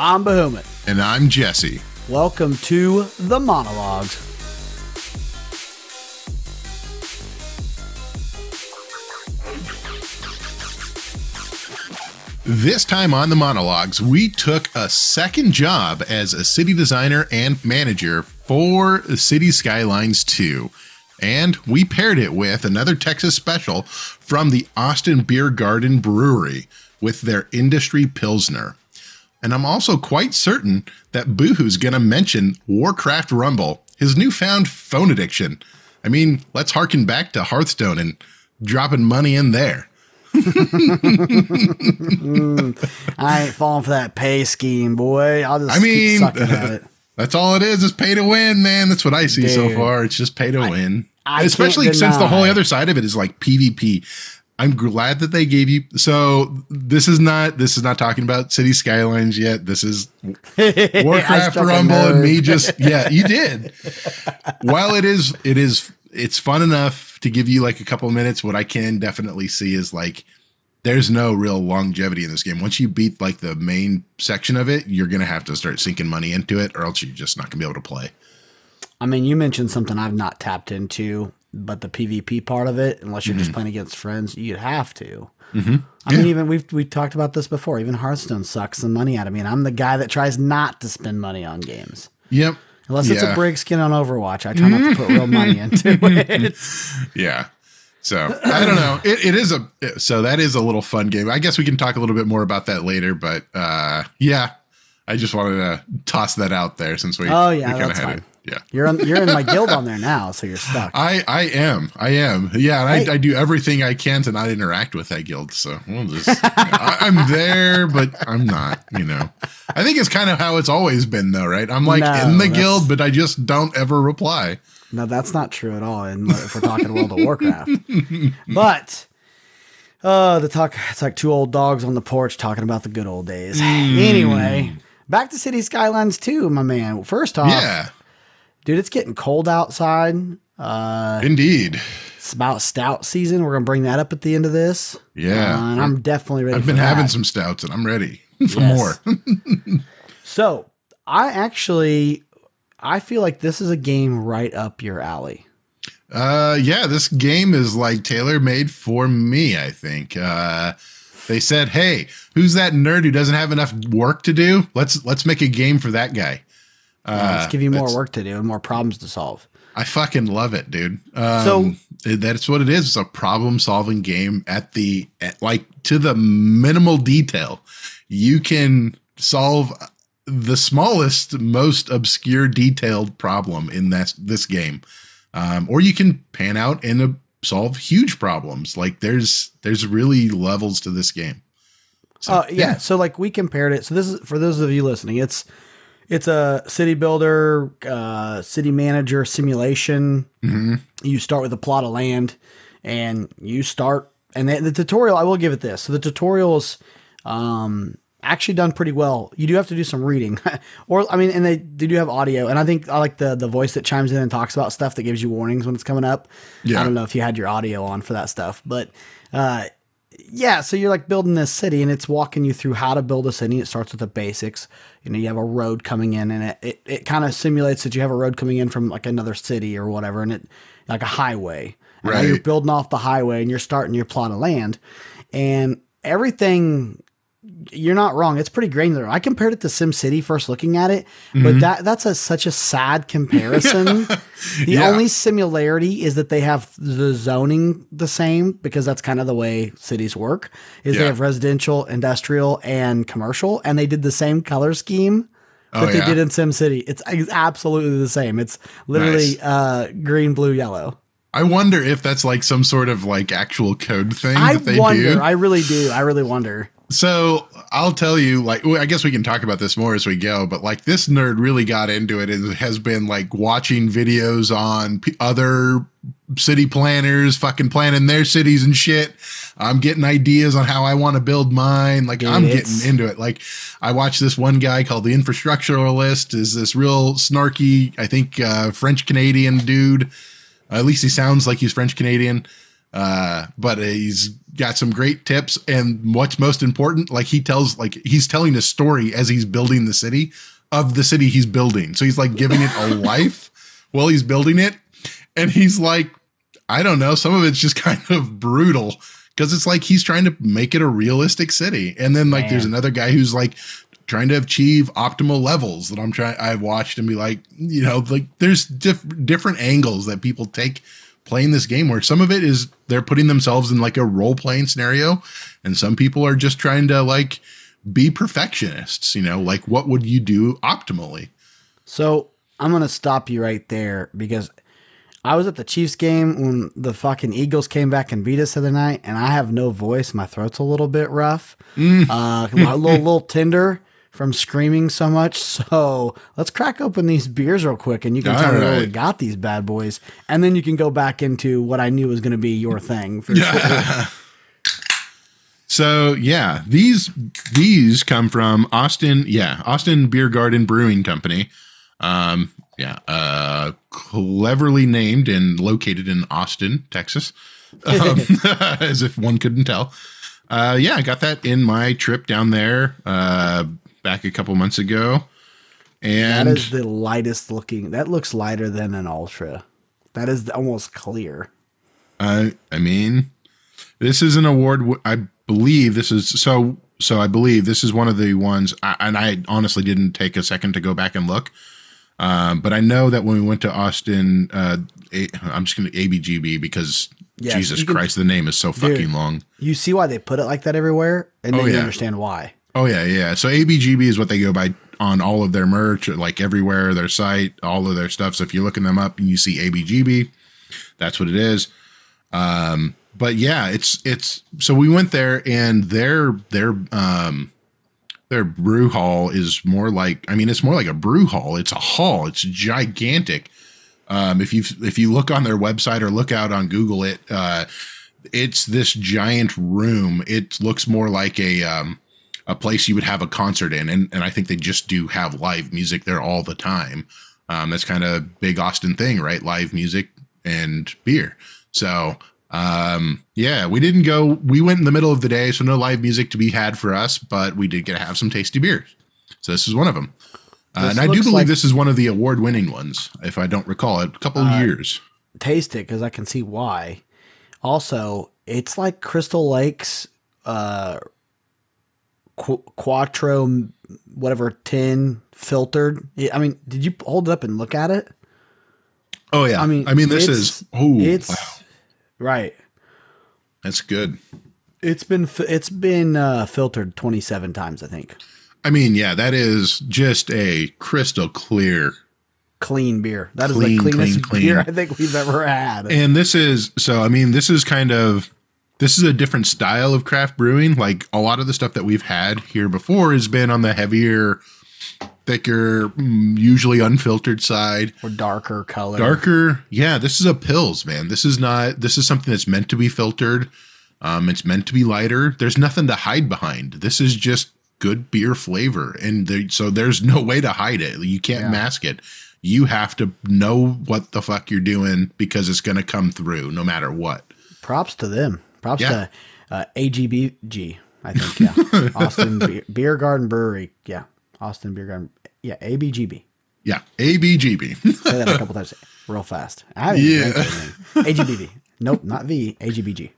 I'm Bahamut. And I'm Jesse. Welcome to the Mana Logs. This time on the Mana Logs, we took a second job as a city designer and manager for City Skylines 2. And we paired it with another Texas special from the Austin Beer Garden Brewery with their industry Pilsner. And I'm also quite certain that Buhu's going to mention Warcraft Rumble, his newfound phone addiction. I mean, let's harken back to Hearthstone and dropping money in there. mm, I ain't falling for that pay scheme, boy. I'll just I mean, that's all it is, is pay to win, man. That's what I see Dude, so far. It's just pay to I, win. I Especially since the whole other side of it is like PvP. I'm glad that they gave you. So this is not this is not talking about City Skylines yet. This is Warcraft Rumble and me just yeah, you did. While it is it is it's fun enough to give you like a couple minutes. What I can definitely see is like there's no real longevity in this game. Once you beat like the main section of it, you're gonna have to start sinking money into it, or else you're just not gonna be able to play. I mean, you mentioned something I've not tapped into but the PvP part of it, unless you're mm-hmm. just playing against friends, you'd have to. Mm-hmm. I mean, even we've we talked about this before. Even Hearthstone sucks the money out of me, and I'm the guy that tries not to spend money on games. Yep. Unless yeah. it's a break skin on Overwatch, I try not to put real money into it. yeah. So I don't know. It, it is a so that is a little fun game. I guess we can talk a little bit more about that later. But uh, yeah, I just wanted to toss that out there since we. Oh yeah, we kind that's fine. It. Yeah. You're on, you're in my guild on there now, so you're stuck. I I am. I am. Yeah, and I, I do everything I can to not interact with that guild. So we'll just, I, am there, but I'm not. You know, I think it's kind of how it's always been, though, right? I'm like no, in the guild, but I just don't ever reply. No, that's not true at all. And if we're talking World of Warcraft, but. Uh, the talk, it's like two old dogs on the porch talking about the good old days. Mm. Anyway, back to City Skylines 2, my man. First off, yeah dude, it's getting cold outside. Uh, Indeed. It's about stout season. We're gonna bring that up at the end of this. Yeah, uh, and I'm definitely ready. I've been that. having some stouts, and I'm ready for more. so I actually, I feel like this is a game right up your alley. Uh, yeah, this game is like tailor made for me. I think. Uh, they said, "Hey, who's that nerd who doesn't have enough work to do? Let's let's make a game for that guy." Uh, let's give you more work to do and more problems to solve. I fucking love it, dude. Um, so that's what it is. It's a problem solving game at the at like to the minimal detail. You can solve the smallest, most obscure, detailed problem in this this game, um, or you can pan out and uh, solve huge problems. Like there's there's really levels to this game. So, uh, yeah. yeah. So like we compared it. So this is for those of you listening. It's it's a city builder, uh, city manager simulation. Mm-hmm. You start with a plot of land, and you start. And the, the tutorial, I will give it this. So the tutorials, um, actually done pretty well. You do have to do some reading, or I mean, and they, they do have audio. And I think I like the the voice that chimes in and talks about stuff that gives you warnings when it's coming up. Yeah. I don't know if you had your audio on for that stuff, but uh, yeah, so you're like building this city and it's walking you through how to build a city. It starts with the basics. You know, you have a road coming in and it, it, it kind of simulates that you have a road coming in from like another city or whatever and it like a highway. And right. you're building off the highway and you're starting your plot of land. And everything you're not wrong. It's pretty granular. I compared it to SimCity first looking at it, mm-hmm. but that that's a such a sad comparison. the yeah. only similarity is that they have the zoning the same because that's kind of the way cities work. Is yeah. they have residential, industrial, and commercial, and they did the same color scheme that oh, they yeah. did in SimCity. It's, it's absolutely the same. It's literally nice. uh, green, blue, yellow. I wonder if that's like some sort of like actual code thing. I wonder. Do. I really do. I really wonder. So I'll tell you, like, I guess we can talk about this more as we go, but like, this nerd really got into it and has been like watching videos on p- other city planners fucking planning their cities and shit. I'm getting ideas on how I want to build mine. Like, Dude, I'm getting into it. Like, I watched this one guy called the Infrastructuralist, is this real snarky, I think, uh, French Canadian dude. at least he sounds like he's French Canadian Uh, but he's got some great tips. And what's most important, like he tells, like he's telling a story as he's building the city of the city he's building. So he's like giving it a life while he's building it. And he's like, I don't know, some of it's just kind of brutal because it's like he's trying to make it a realistic city. And then like Man. there's another guy who's like trying to achieve optimal levels that I'm trying I've watched and be like, you know, like there's diff- different angles that people take playing this game where some of it is they're putting themselves in like a role playing scenario and some people are just trying to like be perfectionists, you know, like what would you do optimally? So, I'm going to stop you right there because I was at the Chiefs game when the fucking Eagles came back and beat us the other night, and I have no voice. My throat's a little bit rough, mm. uh, a little, little tender from screaming so much. So let's crack open these beers real quick, and you can All tell right. me where we got these bad boys, and then you can go back into what I knew was going to be your thing. For yeah. Sure. So yeah, these these come from Austin. Yeah, Austin Beer Garden Brewing Company. Um, yeah, uh, cleverly named and located in Austin, Texas, um, as if one couldn't tell. Uh, yeah, I got that in my trip down there uh, back a couple months ago. And that is the lightest looking. That looks lighter than an ultra. That is almost clear. Uh, I mean, this is an award. I believe this is so. So I believe this is one of the ones, and I honestly didn't take a second to go back and look. Um, but I know that when we went to Austin, uh, i am just going to ABGB because yes, Jesus Christ, can, the name is so fucking dude, long. You see why they put it like that everywhere, and then oh, yeah. you understand why. Oh yeah, yeah. So ABGB is what they go by on all of their merch, like everywhere, their site, all of their stuff. So if you're looking them up and you see ABGB, that's what it is. Um, but yeah, it's it's so we went there and their their um their brew hall is more like I mean it's more like a brew hall. It's a hall. It's gigantic. Um, if you if you look on their website or look out on Google it, uh, it's this giant room. It looks more like a um, a place you would have a concert in, and and I think they just do have live music there all the time. Um, that's kind of big Austin thing, right? Live music and beer. So um, yeah, we didn't go. We went in the middle of the day, so no live music to be had for us, but we did get to have some tasty beers. So this is one of them. Uh, and I do believe like, this is one of the award winning ones, if I don't recall it, a couple uh, of years. Taste it because I can see why. Also, it's like Crystal Lake's uh, Qu- Quattro, whatever, 10 filtered. I mean, did you hold it up and look at it? Oh, yeah. I mean, I mean, this is, oh, it's, wow Right. That's good. It's been it's been uh, filtered 27 times, I think. I mean, yeah, that is just a crystal clear clean beer. That clean, is the cleanest clean, beer. I think we've ever had. And this is so I mean, this is kind of this is a different style of craft brewing. Like a lot of the stuff that we've had here before has been on the heavier thicker, mm, usually unfiltered side or darker color. Darker, yeah. This is a pills, man. This is not. This is something that's meant to be filtered. Um, it's meant to be lighter. There's nothing to hide behind. This is just good beer flavor, and there, so there's no way to hide it. You can't yeah. mask it. You have to know what the fuck you're doing because it's going to come through no matter what. Props to them. Props yeah. to uh, AGBG. I think yeah, Austin Beer, Beer Garden Brewery. Yeah, Austin Beer Garden. Yeah, ABGB. Yeah, ABGB. Say that a couple times real fast. I yeah. AGBB. Nope, not V. AGBG.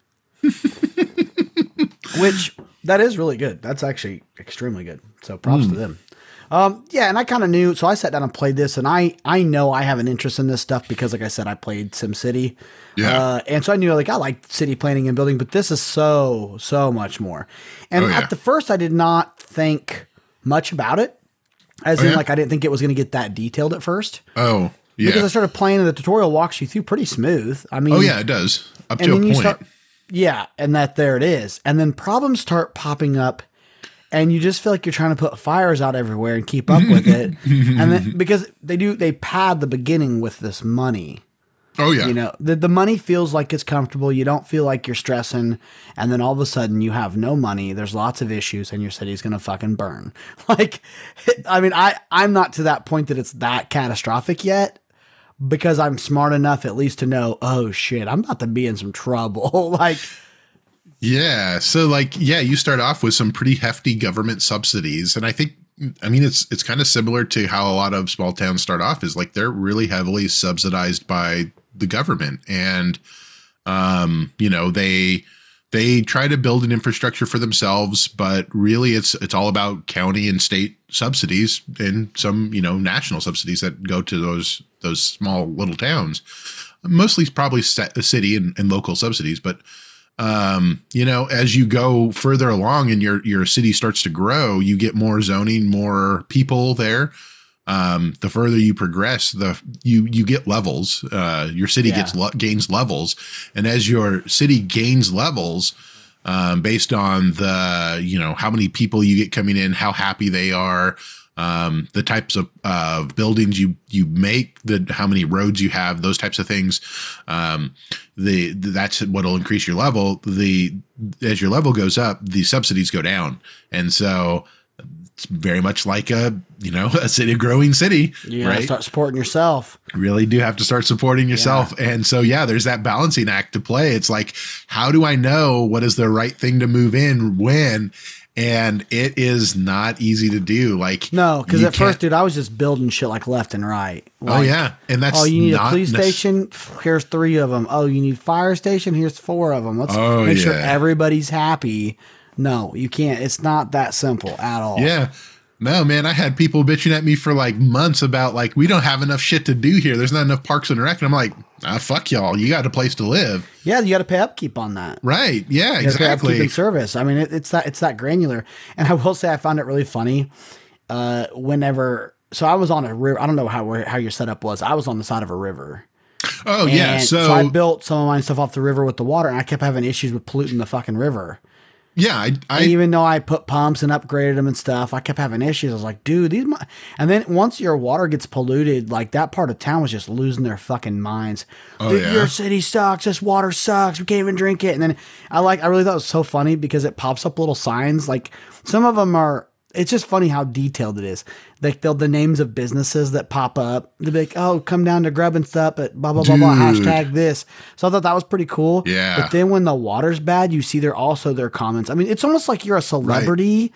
Which that is really good. That's actually extremely good. So props mm. to them. Um, yeah, and I kind of knew, so I sat down and played this, and I I know I have an interest in this stuff because, like I said, I played SimCity. Yeah, uh, and so I knew like I like city planning and building, but this is so so much more. And oh, yeah. at the first, I did not think much about it. As oh, in, yeah? like, I didn't think it was going to get that detailed at first. Oh, yeah. Because I started playing and the tutorial walks you through pretty smooth. I mean, oh, yeah, it does. Up to a point. Start, yeah. And that there it is. And then problems start popping up and you just feel like you're trying to put fires out everywhere and keep up with it. and then because they do, they pad the beginning with this money. Oh yeah. You know, the the money feels like it's comfortable. You don't feel like you're stressing, and then all of a sudden you have no money. There's lots of issues, and your city's gonna fucking burn. Like, I mean, I I'm not to that point that it's that catastrophic yet, because I'm smart enough at least to know, oh shit, I'm about to be in some trouble. like, yeah. So, like, yeah, you start off with some pretty hefty government subsidies. And I think, I mean, it's it's kind of similar to how a lot of small towns start off is like they're really heavily subsidized by the government. And, um, you know, they, they try to build an infrastructure for themselves, but really it's it's all about county and state subsidies and some you know national subsidies that go to those those small little towns. Mostly probably city and, and local subsidies, but um, you know, as you go further along and your your city starts to grow, you get more zoning, more people there. Um, the further you progress, the you you get levels. Uh, your city yeah. gets le- gains levels, and as your city gains levels, um, based on the you know how many people you get coming in, how happy they are, um, the types of uh, buildings you you make, the how many roads you have, those types of things. Um, the, that's what'll increase your level. The as your level goes up, the subsidies go down, and so it's very much like a you know a city growing city you right start supporting yourself really do have to start supporting yourself yeah. and so yeah there's that balancing act to play it's like how do i know what is the right thing to move in when and it is not easy to do like no because at first dude i was just building shit like left and right oh, like, oh yeah and that's oh you need a police station here's three of them oh you need fire station here's four of them let's oh, make yeah. sure everybody's happy no, you can't. It's not that simple at all. Yeah. No, man, I had people bitching at me for like months about like we don't have enough shit to do here. There's not enough parks and rec. And I'm like, ah, fuck y'all. You got a place to live. Yeah, you got to pay upkeep on that. Right. Yeah, you exactly. Pay upkeep service. I mean, it, it's that it's that granular. And I will say, I found it really funny. Uh, whenever, so I was on a river. I don't know how how your setup was. I was on the side of a river. Oh and yeah. So, so I built some of my stuff off the river with the water, and I kept having issues with polluting the fucking river. Yeah, I, I even though I put pumps and upgraded them and stuff, I kept having issues. I was like, dude, these. My-. And then once your water gets polluted, like that part of town was just losing their fucking minds. Oh, yeah? Your city sucks. This water sucks. We can't even drink it. And then I like, I really thought it was so funny because it pops up little signs. Like some of them are it's just funny how detailed it is. Like the, the names of businesses that pop up. They'll be like, oh, come down to Grub and stuff at blah, blah, blah, blah, hashtag this. So I thought that was pretty cool. Yeah. But then when the water's bad, you see there also their comments. I mean, it's almost like you're a celebrity right.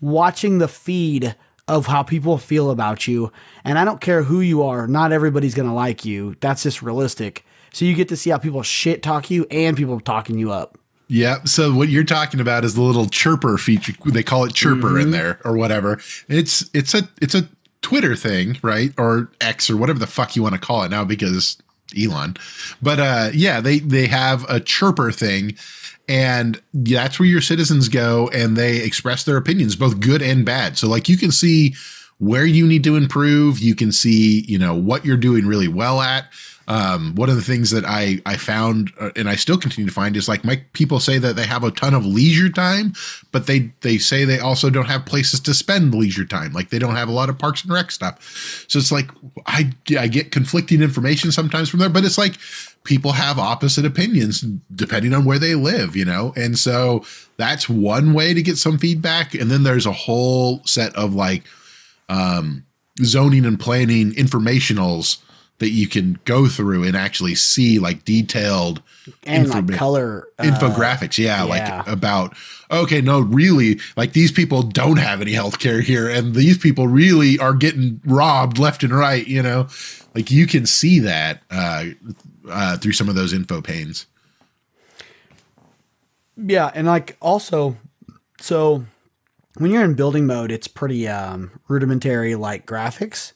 watching the feed of how people feel about you. And I don't care who you are, not everybody's going to like you. That's just realistic. So you get to see how people shit talk you and people talking you up. Yeah. So what you're talking about is the little chirper feature. They call it chirper mm-hmm. in there or whatever. It's it's a it's a Twitter thing, right? Or X or whatever the fuck you want to call it now because Elon. But uh yeah, they they have a chirper thing and that's where your citizens go and they express their opinions both good and bad. So like you can see where you need to improve, you can see, you know, what you're doing really well at um, one of the things that I I found uh, and I still continue to find is like my people say that they have a ton of leisure time, but they they say they also don't have places to spend leisure time. Like they don't have a lot of parks and rec stuff. So it's like I I get conflicting information sometimes from there, but it's like people have opposite opinions depending on where they live, you know? And so that's one way to get some feedback. And then there's a whole set of like um, zoning and planning informationals that you can go through and actually see like detailed and like color uh, infographics yeah, yeah, like about okay no really like these people don't have any health care here and these people really are getting robbed left and right you know? Like you can see that uh, uh, through some of those info panes. Yeah and like also so when you're in building mode it's pretty um, rudimentary like graphics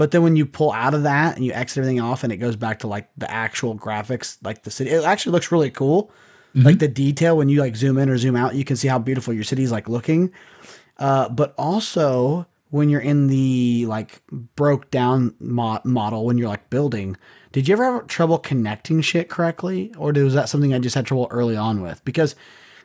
but then when you pull out of that and you exit everything off and it goes back to like the actual graphics, like the city, it actually looks really cool. Mm-hmm. Like the detail when you like zoom in or zoom out, you can see how beautiful your city's like looking. Uh, but also when you're in the like broke down mo- model when you're like building, did you ever have trouble connecting shit correctly, or was that something I just had trouble early on with? Because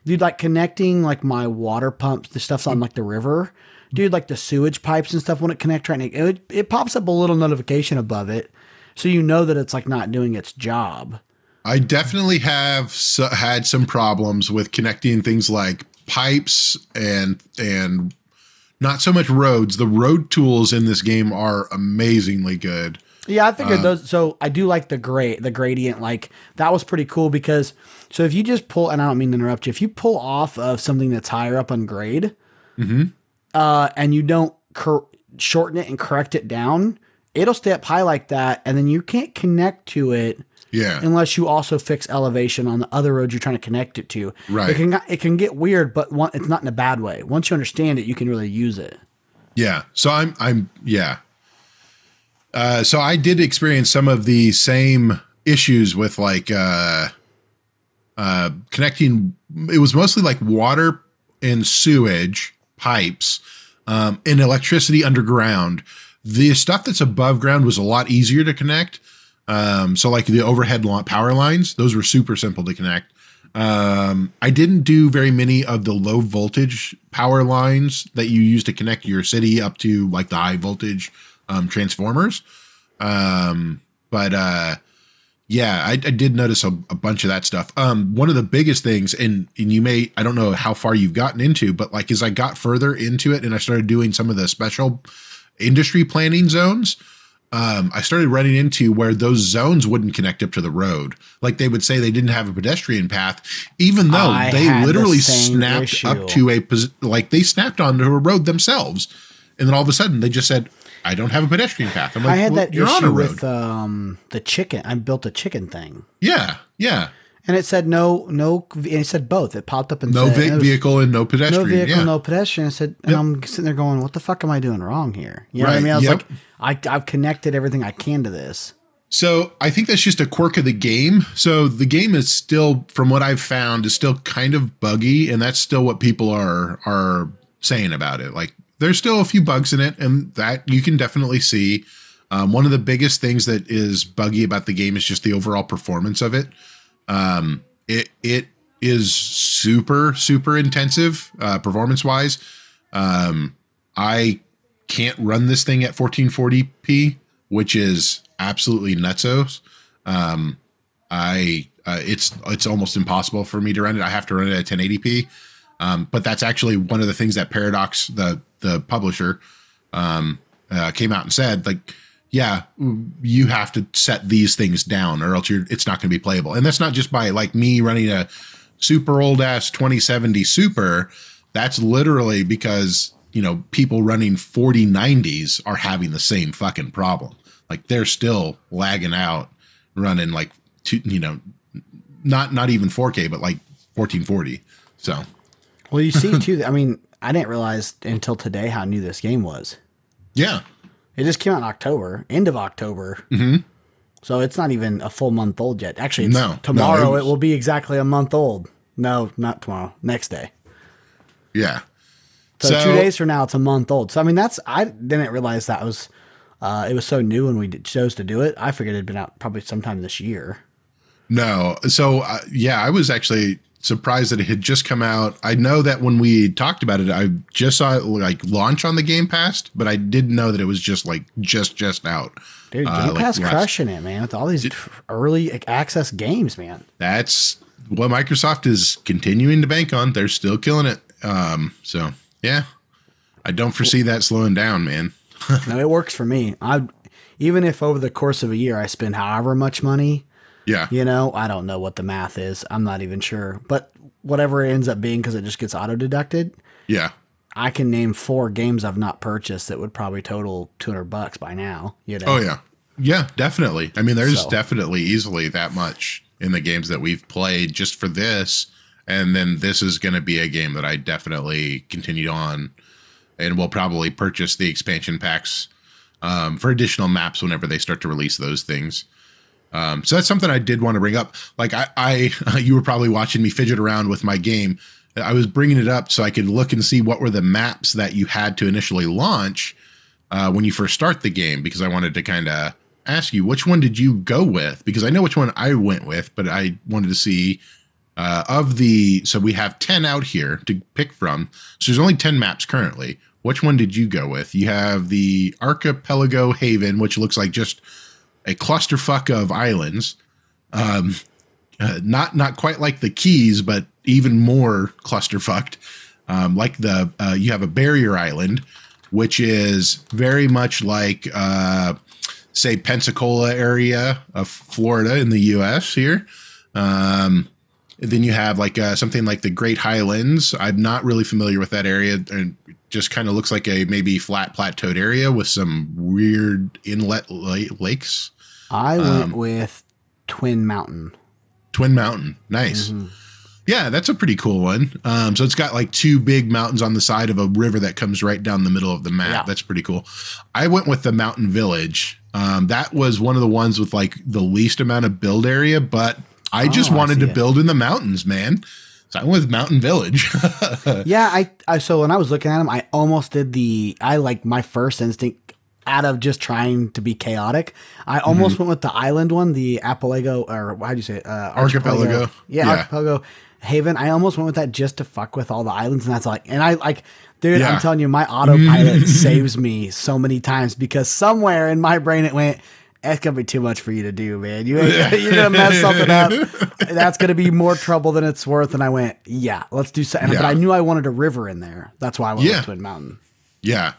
dude, like connecting like my water pumps, the stuff's on like the river dude, like the sewage pipes and stuff wouldn't connect right now. It, it pops up a little notification above it. So you know that it's like not doing its job. I definitely have so, had some problems with connecting things like pipes and and not so much roads. The road tools in this game are amazingly good. Yeah, I figured uh, those. So I do like the gray, the gradient. Like that was pretty cool because so if you just pull, and I don't mean to interrupt you, if you pull off of something that's higher up on grade, mm-hmm. Uh, and you don't cor- shorten it and correct it down, it'll stay up high like that, and then you can't connect to it. Yeah. Unless you also fix elevation on the other road you're trying to connect it to. Right. It can it can get weird, but one, it's not in a bad way. Once you understand it, you can really use it. Yeah. So I'm I'm yeah. Uh, so I did experience some of the same issues with like uh, uh, connecting. It was mostly like water and sewage pipes um, and electricity underground. The stuff that's above ground was a lot easier to connect. Um, so like the overhead power lines, those were super simple to connect. Um, I didn't do very many of the low voltage power lines that you use to connect your city up to like the high voltage um, transformers. Um, but uh, yeah, I, I did notice a, a, bunch of that stuff. Um, one of the biggest things, and and you may I don't know how far you've gotten into, but like as I got further into it and I started doing some of the special industry planning zones, um, I started running into where those zones wouldn't connect up to the road. Like they would say they didn't have a pedestrian path, even though I they literally the snapped issue. up to a like they snapped onto a road themselves, and then all of a sudden they just said, I don't have a pedestrian path. I'm like, I had well, that issue with um, the chicken. I built a chicken thing. Yeah, yeah. And it said no, no. And it said both. It popped up and no said, vehicle and no pedestrian. No vehicle, yeah. no pedestrian. I said, and yep. I'm sitting there going, "What the fuck am I doing wrong here?" You know right. what I mean? I was yep. like, I, I've connected everything I can to this. So I think that's just a quirk of the game. So the game is still, from what I've found, is still kind of buggy, and that's still what people are are saying about it. Like there's still a few bugs in it, and that you can definitely see. Um, one of the biggest things that is buggy about the game is just the overall performance of it. Um, it it is super super intensive uh, performance wise. Um, I can't run this thing at 1440p, which is absolutely nutsos. Um, I uh, it's it's almost impossible for me to run it. I have to run it at 1080p. Um, but that's actually one of the things that Paradox, the the publisher, um, uh, came out and said, like, yeah, you have to set these things down, or else it's not going to be playable. And that's not just by like me running a super old ass 2070 Super. That's literally because you know people running 4090s are having the same fucking problem. Like they're still lagging out, running like two, you know, not not even 4K, but like 1440. So well, you see too. I mean, I didn't realize until today how new this game was. Yeah, it just came out in October, end of October. Mm-hmm. So it's not even a full month old yet. Actually, no, tomorrow no, it, was... it will be exactly a month old. No, not tomorrow. Next day. Yeah. So, so, two days from now, it's a month old. So I mean, that's I didn't realize that was uh, it was so new when we did, chose to do it. I figured it'd been out probably sometime this year. No, so uh, yeah, I was actually surprised that it had just come out. I know that when we talked about it, I just saw it like launch on the Game Pass, but I didn't know that it was just like just just out. Dude, uh, Game uh, Pass like crushing it, man, with all these it, early access games, man. That's what Microsoft is continuing to bank on. They're still killing it. Um, so yeah, I don't foresee that slowing down, man. no, it works for me. I even if over the course of a year I spend however much money yeah. You know, I don't know what the math is. I'm not even sure. But whatever it ends up being, because it just gets auto deducted. Yeah. I can name four games I've not purchased that would probably total 200 bucks by now. You know? Oh, yeah. Yeah, definitely. I mean, there's so. definitely easily that much in the games that we've played just for this. And then this is going to be a game that I definitely continue on and will probably purchase the expansion packs um, for additional maps whenever they start to release those things. Um, so that's something I did want to bring up. Like I, I you were probably watching me fidget around with my game. I was bringing it up so I could look and see what were the maps that you had to initially launch uh, when you first start the game, because I wanted to kind of ask you which one did you go with? Because I know which one I went with, but I wanted to see uh, of the. So we have ten out here to pick from. So there's only ten maps currently. Which one did you go with? You have the Archipelago Haven, which looks like just a clusterfuck of islands. Um, uh, not not quite like the Keys, but even more clusterfucked. Um, like the uh, you have a barrier island, which is very much like uh, say Pensacola area of Florida in the U.S. here. Um, then you have like uh, something like the Great Highlands. I'm not really familiar with that area, and just kind of looks like a maybe flat plateaued area with some weird inlet lakes. I went um, with Twin Mountain. Twin Mountain, nice. Mm-hmm. Yeah, that's a pretty cool one. Um, so it's got like two big mountains on the side of a river that comes right down the middle of the map. Yeah. That's pretty cool. I went with the Mountain Village. Um, that was one of the ones with like the least amount of build area, but I just oh, wanted I to it. build in the mountains, man. So I went with Mountain Village. yeah, I, I so when I was looking at them, I almost did the I like my first instinct out of just trying to be chaotic. I almost mm-hmm. went with the island one, the Archipelago, or how do you say it? Uh, archipelago. archipelago. Yeah, yeah, Archipelago Haven. I almost went with that just to fuck with all the islands, and that's like, and I like, dude, yeah. I'm telling you, my autopilot saves me so many times because somewhere in my brain it went, that's gonna be too much for you to do, man. You you're gonna mess something up. That's gonna be more trouble than it's worth. And I went, yeah, let's do something. Yeah. But I knew I wanted a river in there. That's why I went yeah. Twin Mountain. Yeah.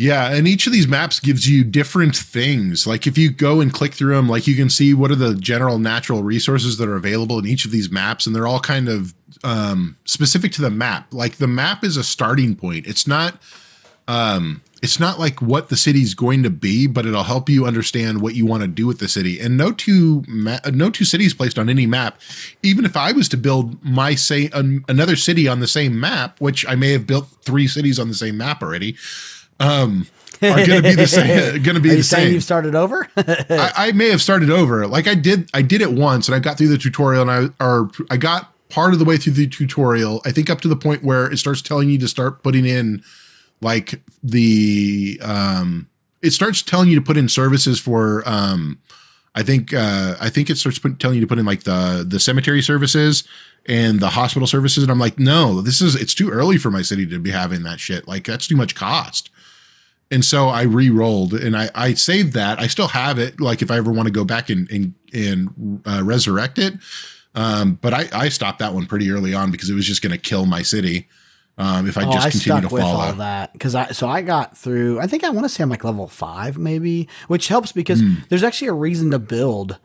Yeah, and each of these maps gives you different things. Like if you go and click through them, like you can see what are the general natural resources that are available in each of these maps, and they're all kind of um, specific to the map. Like the map is a starting point. It's not um, it's not like what the city's going to be, but it'll help you understand what you want to do with the city. And no two ma- no two cities placed on any map. Even if I was to build my say an, another city on the same map, which I may have built three cities on the same map already, um, are going to be the same. Going to be are the same. You've started over. I, I, may have started over. Like I did. I did it once, and I got through the tutorial, and I or I got part of the way through the tutorial. I think up to the point where it starts telling you to start putting in like the um it starts telling you to put in services for um I think uh I think it starts put, telling you to put in like the the cemetery services and the hospital services and I'm like no this is it's too early for my city to be having that shit like that's too much cost and so I re-rolled and I I saved that I still have it like if I ever want to go back and and and uh, resurrect it um but I I stopped that one pretty early on because it was just going to kill my city um, if I oh, just I continue to follow all that because I so I got through. I think I want to say I'm like level five maybe, which helps because mm. there's actually a reason to build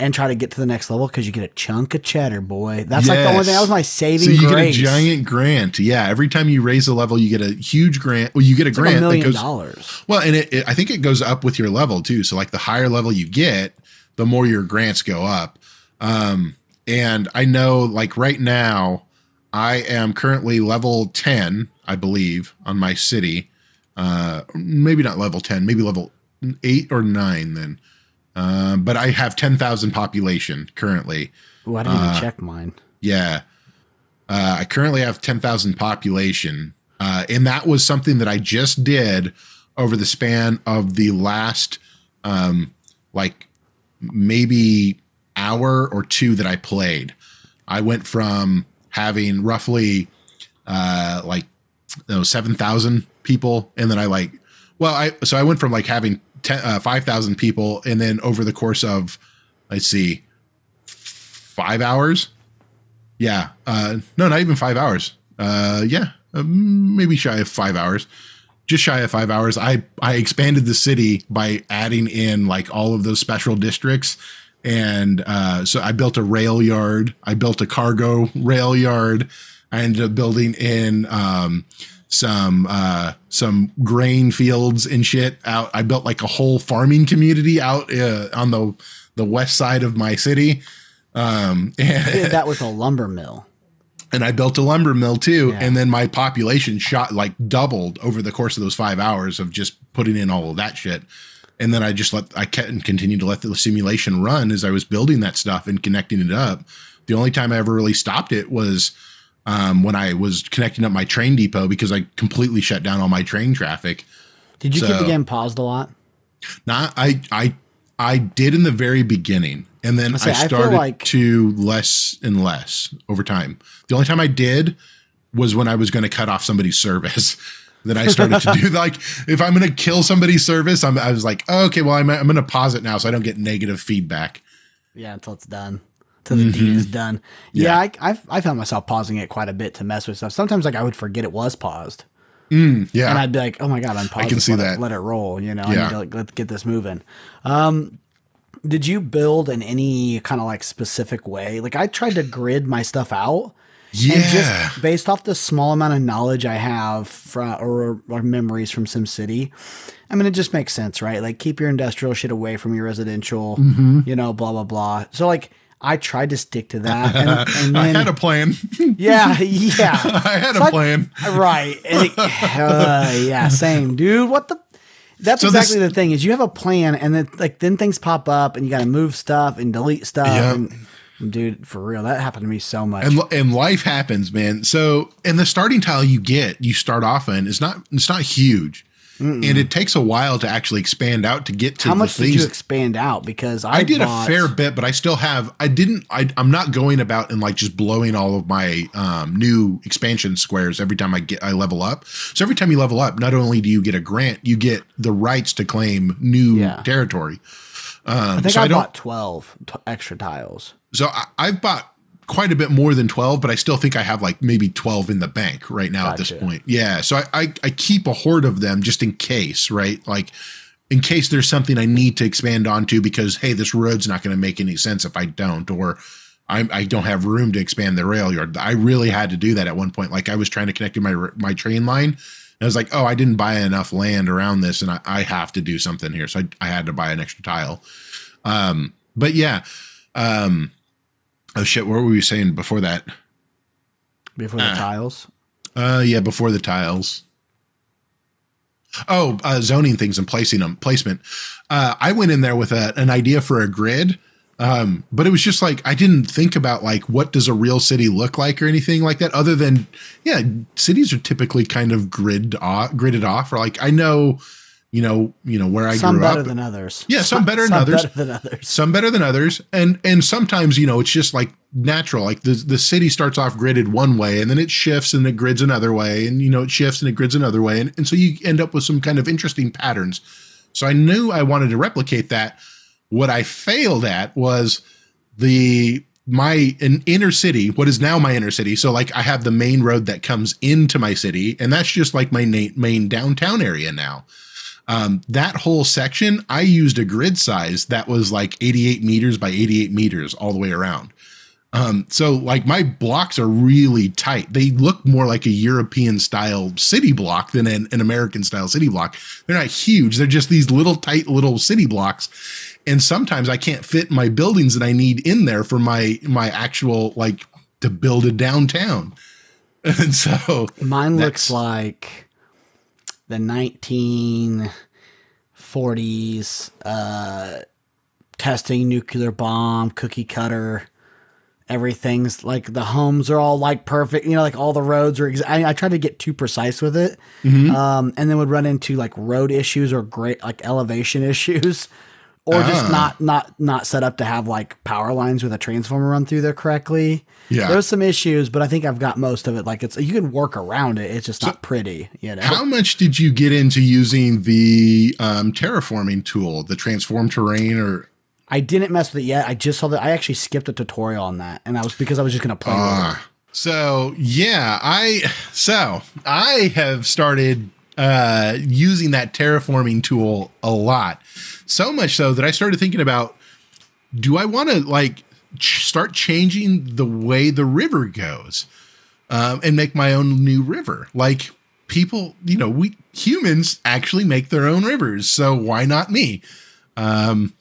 and try to get to the next level because you get a chunk of cheddar, boy. That's yes. like the only thing. That was my saving. So you grace. get a giant grant. Yeah, every time you raise a level, you get a huge grant. Well, you get a it's grant like a that goes dollars. Well, and it, it, I think it goes up with your level too. So like the higher level you get, the more your grants go up. Um, and I know like right now, I am currently level ten I believe, on my city. Uh, maybe not level 10, maybe level 8 or 9 then. Uh, but I have 10,000 population currently. Oh, I didn't uh, even check mine. Yeah. Uh, I currently have 10,000 population. Uh, and that was something that I just did over the span of the last, um, like maybe hour or two that I played. I went from having roughly uh, like you know, 7,000 people. And then I like, well, I, so I went from like having 10, uh, 5,000 people. And then over the course of, let's see, five hours. Yeah. Uh, no, not even five hours. Uh, yeah. Uh, maybe shy of five hours just shy of five hours. I I expanded the city by adding in like all of those special districts, and uh, so I built a rail yard. I built a cargo rail yard. I ended up building in um, some uh, some grain fields and shit out. I built like a whole farming community out uh, on the the west side of my city. Um, and did that with a lumber mill. And I built a lumber mill too, yeah. and then my population shot like doubled over the course of those five hours of just putting in all of that shit. And then I just let I kept and continued to let the simulation run as I was building that stuff and connecting it up. The only time I ever really stopped it was um, when I was connecting up my train depot because I completely shut down all my train traffic. Did you so, keep the game paused a lot? Not I I I did in the very beginning, and then I, say, I started I like- to less and less over time. The only time I did was when I was going to cut off somebody's service. then I started to do like if I'm going to kill somebody's service, I'm, I was like, oh, okay, well I'm I'm going to pause it now so I don't get negative feedback. Yeah, until it's done till the mm-hmm. deed is done. Yeah, yeah I, I've, I found myself pausing it quite a bit to mess with stuff. Sometimes like I would forget it was paused. Mm, yeah. And I'd be like, oh my God, I'm I can see let that. It, let it roll. You know, Yeah. I need to like, let's get this moving. Um, did you build in any kind of like specific way? Like I tried to grid my stuff out. Yeah. And just based off the small amount of knowledge I have from or, or memories from SimCity, I mean, it just makes sense, right? Like keep your industrial shit away from your residential, Mm-hmm. you know, blah blah blah. So like I tried to stick to that, and, and I had a plan. yeah, yeah, I had So a I- plan. right? And it- uh, yeah, same, dude. What the? That's So this- exactly the thing is you have a plan, and then like then things pop up, and you got to move stuff and delete stuff. Yep. And, dude, for real, that happened to me so much. and and life happens, man. So, and the starting tile you get, you start off in, is not it's not huge, and it takes a while to actually expand out to get to How much did you expand out? Because I, I did bought- a fair bit, but I still have. I didn't. I, I'm not going about and like just blowing all of my um, new expansion squares every time I get I level up. So every time you level up, not only do you get a grant, you get the rights to claim new Yeah. territory. Um, I think so I, I bought twelve t- extra tiles. So I, I've bought quite a bit more than 12, but I still think I have like maybe 12 in the bank right now at this point. Yeah. So I, I, I keep a hoard of them just in case, right? Like in case there's something I need to expand onto because, hey, this road's not going to make any sense if I don't, or I, I don't have room to expand the rail yard. I really had to do that at one point. Like I was trying to connect to my, my train line. And I was like, oh, I didn't buy enough land around this and I, I have to do something here. So I, I had to buy an extra tile. Um, but yeah. Um, oh shit, what were we saying before that? Before the Ah. tiles. Uh, yeah, before the tiles. Oh, uh, zoning things and placing them, placement. Uh, I went in there with a, an idea for a grid, um, but it was just like I didn't think about like what does a real city look like or anything like that. Other than yeah, cities are typically kind of grid off, gridded off. Or like I know, you know, you know where I Some grew better up. than others. Yeah, some better than Some others. Better than others. some better than others and and sometimes you know it's just like natural like the the city starts off gridded one way and then it shifts and it grids another way and you know it shifts and it grids another way and, and so you end up with some kind of interesting patterns so i knew i wanted to replicate that what i failed at was the my an inner city what is now my inner city so like i have the main road that comes into my city and that's just like my na- main downtown area now um, that whole section, I used a grid size that was like 88 meters by 88 meters all the way around. Um, so like my blocks are really tight. They look more like a European style city block than an, an American style city block. They're not huge. They're just these little tight little city blocks. And sometimes I can't fit my buildings that I need in there for my my actual like to build a downtown. And so Mine looks like the 1940s uh, testing nuclear bomb, cookie cutter. Everything's like the homes are all like perfect, you know, like all the roads are. Ex- I, I tried to get too precise with it, Mm-hmm. um, and then would run into like road issues or great like elevation issues, or just Ah. not not not set up to have like power lines with a transformer run through there correctly. Yeah. There was some issues, but I think I've got most of it. Like it's you can work around it. It's just not pretty, you know. How much did you get into using the um, terraforming tool, the transform terrain, or I didn't mess with it yet. I just saw that I actually skipped a tutorial on that, and I was because I was just gonna play with it. Ah. so yeah, I so I have started uh, using that terraforming tool a lot, so much so that I started thinking about do I want to like ch- start changing the way the river goes um, and make my own new river, like. People, you know, we humans actually make their own rivers, so why not me? Um,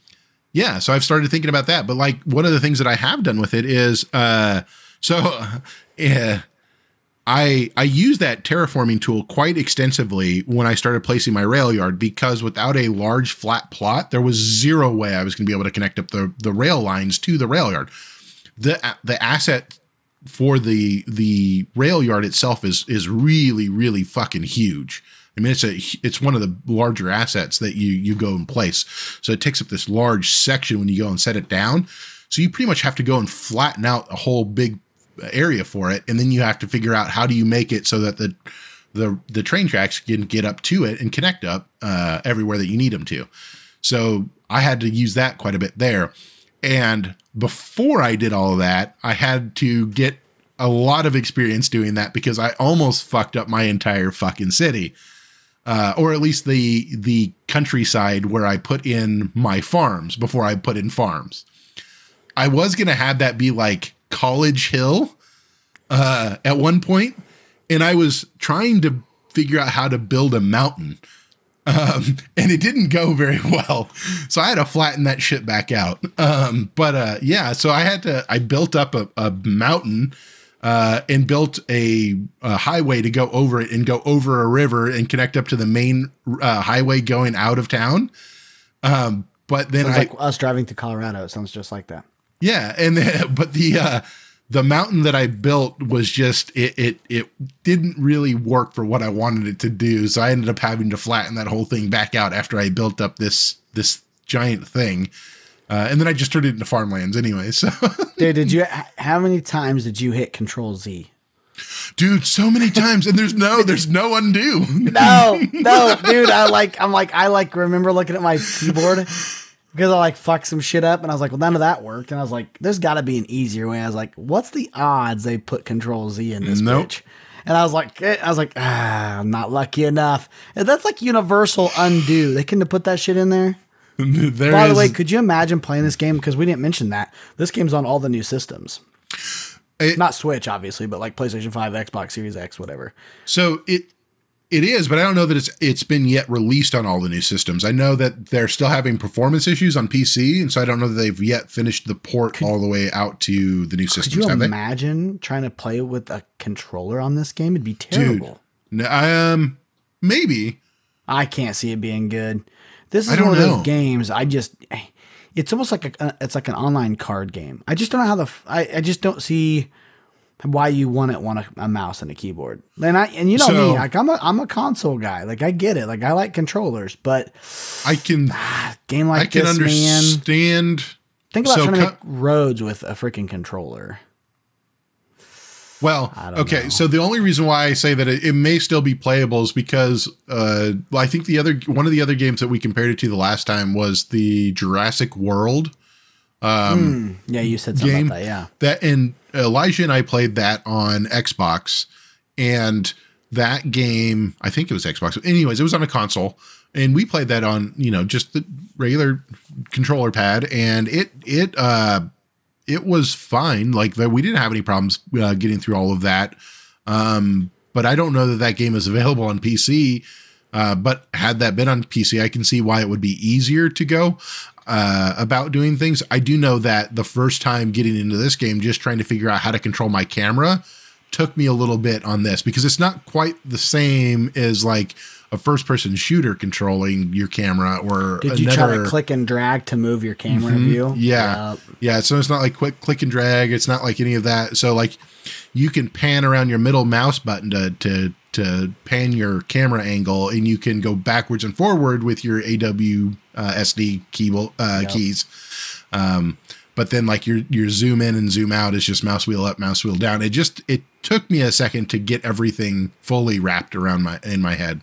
yeah so i've started thinking about that but like one of the things that i have done with it is uh so yeah i i use that terraforming tool quite extensively when i started placing my rail yard because without a large flat plot there was zero way i was going to be able to connect up the the rail lines to the rail yard the the asset for the the rail yard itself is is really really fucking huge. I mean, it's a it's one of the larger assets that you you go and place. So it takes up this large section when you go and set it down. So you pretty much have to go and flatten out a whole big area for it, and then you have to figure out how do you make it so that the the the train tracks can get up to it and connect up uh, everywhere that you need them to. So I had to use that quite a bit there. And before I did all of that, I had to get a lot of experience doing that because I almost fucked up my entire fucking city. Uh, or at least the the countryside where I put in my farms before I put in farms. I was gonna have that be like College Hill uh, at one point, and I was trying to figure out how to build a mountain, um, and it didn't go very well. So I had to flatten that shit back out. Um, but uh, yeah, so I had to. I built up a, a mountain uh, and built a, a, highway to go over it and go over a river and connect up to the main uh, highway going out of town. Um, but then sounds I, like us driving to Colorado. It sounds just like that. Yeah, and then, but the uh, the mountain that I built was just it it it didn't really work for what I wanted it to do. So I ended up having to flatten that whole thing back out after I built up this this giant thing. Uh, and then I just turned it into farmlands anyway. So, dude, did you? How many times did you hit Control Z? Dude, so many times, and there's no, there's no undo. no, no, dude. I like, I'm like, I like remember looking at my keyboard because I like fucked some shit up, and I was like, well, none of that worked, and I was like, there's got to be an easier way. I was like, what's the odds they put Control Z in this nope. bitch? And I was like, eh, I was like, ah, I'm not lucky enough. And that's like universal undo. They couldn't have put that shit in there. there By the way, could you imagine playing this game? Because we didn't mention that this game's on all the new systems. It, Not Switch, obviously, but like PlayStation Five, Xbox Series X, whatever. So it it is, but I don't know that it's it's been yet released on all the new systems. I know that they're still having performance issues on PC, and so I don't know that they've yet finished the port could, all the way out to the new systems. Could you imagine they? trying to play with a controller on this game? It'd be terrible. Dude, no, um, maybe. I can't see it being good. This is one of those games. I just, it's almost like a, it's like an online card game. I just don't know how the, I, I just don't see why you wouldn't want a, a mouse and a keyboard. And I, and you know so, me, like I'm a, I'm a console guy. Like I get it. Like I like controllers, but I can ah, game like I can this, understand. Man, think about so trying to make roads with a freaking controller. Well, okay. Know. So the only reason why I say that it, it may still be playable is because uh, well, I think the other one of the other games that we compared it to the last time was the Jurassic World. Um, mm, yeah, you said something game, about that. Yeah, that and Elijah and I played that on Xbox, and that game I think it was Xbox. Anyways, it was on a console, and we played that on you know just the regular controller pad, and it it uh it was fine. Like that, we didn't have any problems uh, getting through all of that. Um, but I don't know that that game is available on PC. Uh, but had that been on PC, I can see why it would be easier to go uh, about doing things. I do know that the first time getting into this game, just trying to figure out how to control my camera, took me a little bit on this because it's not quite the same as like a first person shooter controlling your camera or did you try to click and drag to move your camera mm-hmm, view? Yeah. Yep. yeah so it's not like quick click and drag. It's not like any of that. So like you can pan around your middle mouse button to to to pan your camera angle and you can go backwards and forward with your aw uh, sd key, uh, yep. keys um, but then like your your zoom in and zoom out is just mouse wheel up mouse wheel down it just it took me a second to get everything fully wrapped around my in my head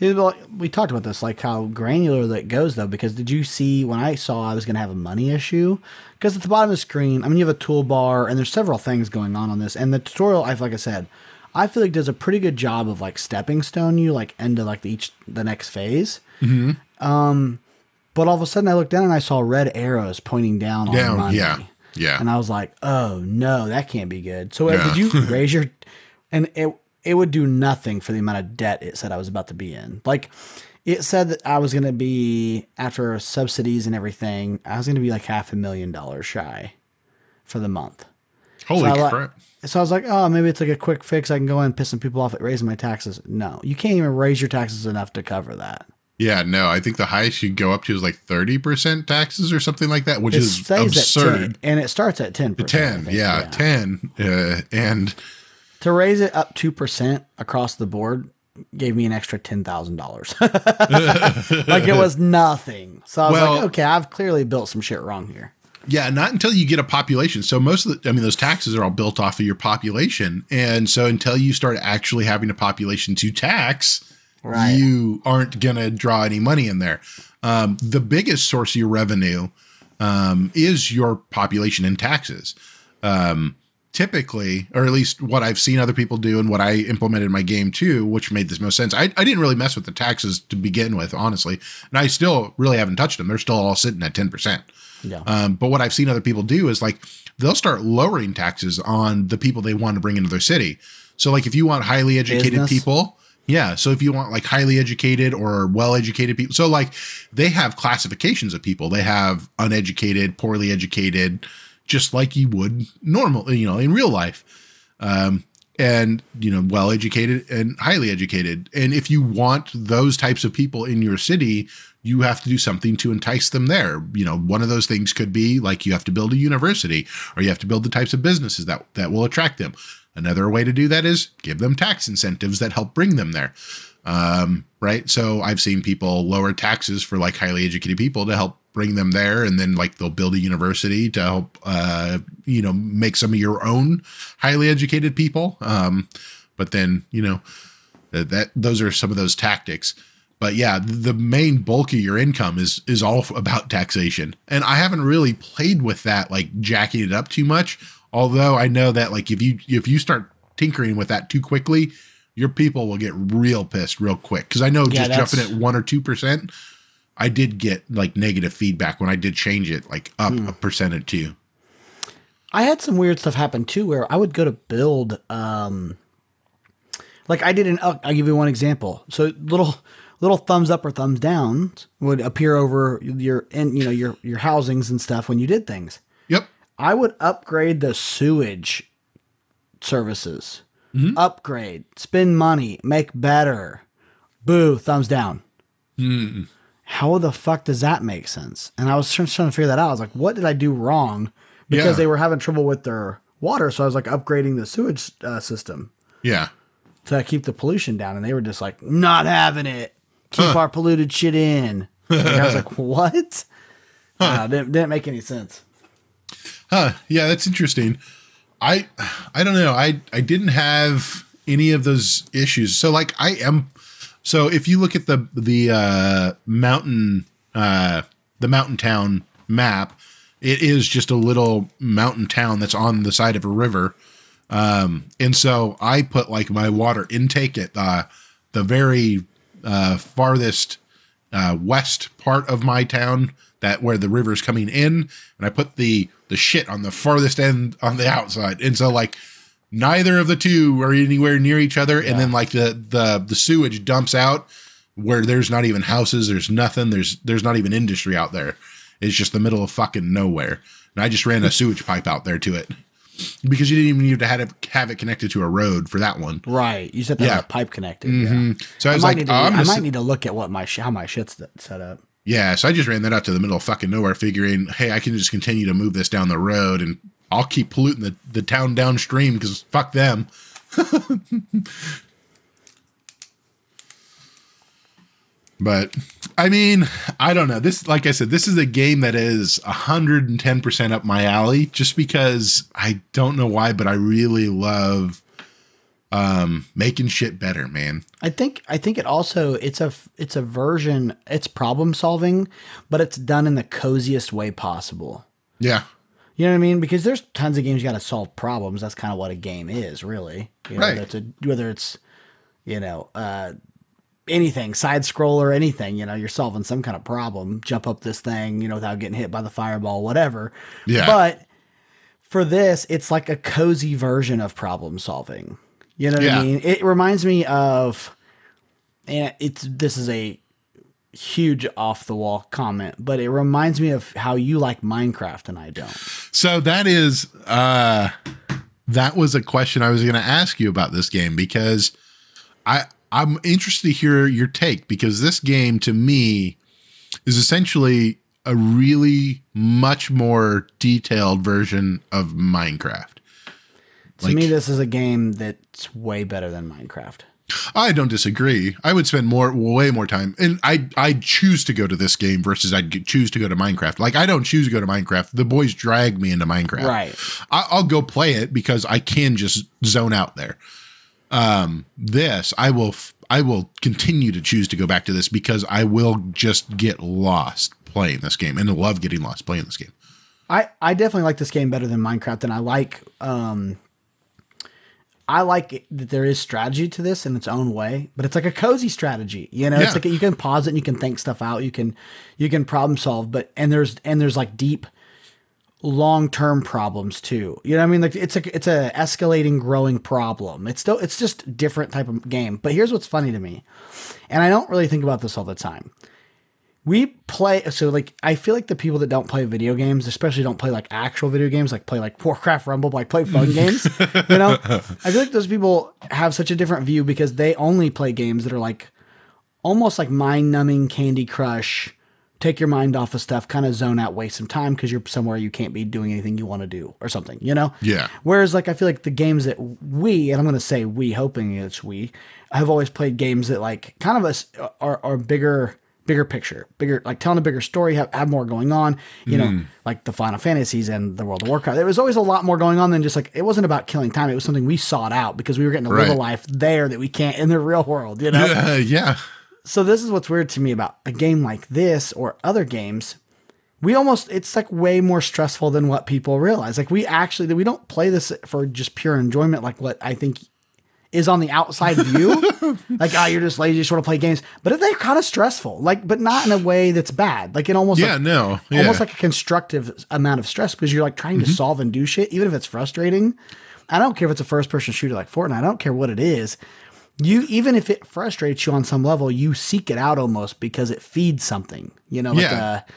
we talked about this, like how granular that goes, though. Because did you see when I saw I was going to have a money issue? Because at the bottom of the screen, I mean, you have a toolbar, and there's several things going on on this. And the tutorial, I like I said, I feel like does a pretty good job of like stepping stone you like into like the each the next phase. Mm-hmm. Um, but all of a sudden, I looked down and I saw red arrows pointing down, down on money. Yeah, yeah. And I was like, oh no, that can't be good. So uh, yeah. did you raise your? And it it would do nothing for the amount of debt it said I was about to be in. Like it said that I was going to be after subsidies and everything, I was going to be like half a million dollars shy for the month. Holy so crap. So I was like, oh, maybe it's like a quick fix. I can go in and piss some people off at raising my taxes. No, you can't even raise your taxes enough to cover that. Yeah, no, I think the highest you go up to is like 30% taxes or something like that, which it is absurd. 10, and it starts at 10%. 10, yeah, yeah, 10. Uh, and to raise it up 2% across the board gave me an extra $10,000. like it was nothing. So I was well, like, okay, I've clearly built some shit wrong here. Yeah, not until you get a population. So most of the, I mean, those taxes are all built off of your population. And so until you start actually having a population to tax, right. you aren't going to draw any money in there. Um, the biggest source of your revenue um, is your population and taxes. Um, typically, or at least what I've seen other people do and what I implemented in my game too, which made this most sense. I, I didn't really mess with the taxes to begin with, honestly. And I still really haven't touched them. They're still all sitting at 10%. Yeah. Um, but what I've seen other people do is like they'll start lowering taxes on the people they want to bring into their city. So like if you want highly educated Business. people, yeah. So if you want like highly educated or well educated people, so like they have classifications of people. They have uneducated, poorly educated, just like you would normal, you know, in real life. Um, and you know, well educated and highly educated. And if you want those types of people in your city, you have to do something to entice them there. You know, one of those things could be like you have to build a university or you have to build the types of businesses that that will attract them. Another way to do that is give them tax incentives that help bring them there. Um, right. So I've seen people lower taxes for like highly educated people to help bring them there. And then like they'll build a university to help, uh, you know, make some of your own highly educated people. Um, but then, you know, that, that those are some of those tactics but yeah, the main bulk of your income is is all about taxation. And I haven't really played with that like jacking it up too much, although I know that like if you if you start tinkering with that too quickly, your people will get real pissed real quick cuz I know yeah, just jumping at 1 or 2%, I did get like negative feedback when I did change it like up hmm. a percent or two. I had some weird stuff happen too where I would go to build um like I did an I'll give you one example. So little little thumbs up or thumbs down would appear over your and you know your your housings and stuff when you did things. Yep. I would upgrade the sewage services. Mm-hmm. Upgrade, spend money, make better. Boo, thumbs down. Mm. How the fuck does that make sense? And I was trying to figure that out. I was like, what did I do wrong? Because yeah. they were having trouble with their water, so I was like upgrading the sewage uh, system. Yeah. To keep the pollution down, and they were just like, not having it keep huh. our polluted shit in. I was like, what? Huh. Uh, didn't, didn't make any sense. Huh. Yeah, that's interesting. I I don't know. I I didn't have any of those issues. So like I am so if you look at the the uh mountain uh the mountain town map, it is just a little mountain town that's on the side of a river. Um and so I put like my water intake at uh the very uh, farthest uh, west part of my town, that where the river is coming in, and I put the the shit on the farthest end on the outside, and so like neither of the two are anywhere near each other, yeah. and then like the the the sewage dumps out where there's not even houses, there's nothing, there's there's not even industry out there. It's just the middle of fucking nowhere, and I just ran a sewage pipe out there to it because you didn't even need to have it, have it connected to a road for that one. Right. You said that yeah. pipe connected. Mm-hmm. Yeah. So I was I like, to, oh, I might need to look at what my how my shit's set up. Yeah. So I just ran that out to the middle of fucking nowhere, figuring, hey, I can just continue to move this down the road, and I'll keep polluting the the town downstream because fuck them. But I mean, I don't know. This, like I said, this is a game that is 110% up my alley just because I don't know why, but I really love um making shit better man. I think i think it also it's a it's a version it's problem solving but it's done in the coziest way possible. Yeah. You know what i mean? Because there's tons of games you got to solve problems. That's kind of what a game is really. You know, right. A, whether it's you know uh anything, side scroller, anything, you know, you're solving some kind of problem, jump up this thing, you know, without getting hit by the fireball, whatever. Yeah. But for this, it's like a cozy version of problem solving. You know what yeah. I mean? It reminds me of and it's this is a huge off the wall comment, but it reminds me of how you like Minecraft and I don't. So that is uh that was a question I was going to ask you about this game because I I'm interested to hear your take because this game to me is essentially a really much more detailed version of Minecraft. To like, me, this is a game that's way better than Minecraft. I don't disagree. I would spend more, way more time, and I I choose to go to this game versus I'd choose to go to Minecraft. Like I don't choose to go to Minecraft. The boys drag me into Minecraft. Right. I, I'll go play it because I can just zone out there um, this I will I will continue to choose to go back to this because I will just get lost playing this game and I love getting lost playing this game. I I definitely like this game better than Minecraft, and I like um I like that there is strategy to this in its own way, but it's like a cozy strategy. You know, yeah. it's like you can pause it and you can think stuff out. You can you can problem solve, but and there's and there's like deep long term problems too. You know what I mean? Like it's a it's a escalating, growing problem. It's still it's just different type of game. But here's what's funny to me, and I don't really think about this all the time we play so like I feel like the people that don't play video games, especially don't play like actual video games, like play like Warcraft Rumble, like play fun games. You know, I feel like those people have such a different view because they only play games that are like almost like mind numbing Candy Crush. Take your mind off of stuff, kind of zone out, waste some time because you're somewhere you can't be doing anything you want to do or something, you know? Yeah. Whereas, like, I feel like the games that we, and I'm going to say we, hoping it's we, have always played games that, like, kind of us are, are bigger bigger picture, bigger like telling a bigger story, have, have more going on. You mm. know, like the Final Fantasies and the World of Warcraft. There was always a lot more going on than just like it wasn't about killing time. It was something we sought out because we were getting to right. live a life there that we can't in the real world. You know? Yeah, yeah. So this is what's weird to me about a game like this or other games. We almost it's like way more stressful than what people realize. Like we actually we don't play this for just pure enjoyment like what I think is on the outside view. like, ah, oh, you're just lazy, you just want to play games. But they're kind of stressful, like, but not in a way that's bad. Like, in almost yeah, like, no, yeah. almost like a constructive amount of stress because you're like trying to mm-hmm. solve and do shit, even if it's frustrating. I don't care if it's a first person shooter like Fortnite. I don't care what it is. You even if it frustrates you on some level, you seek it out almost because it feeds something. You know, like yeah. A,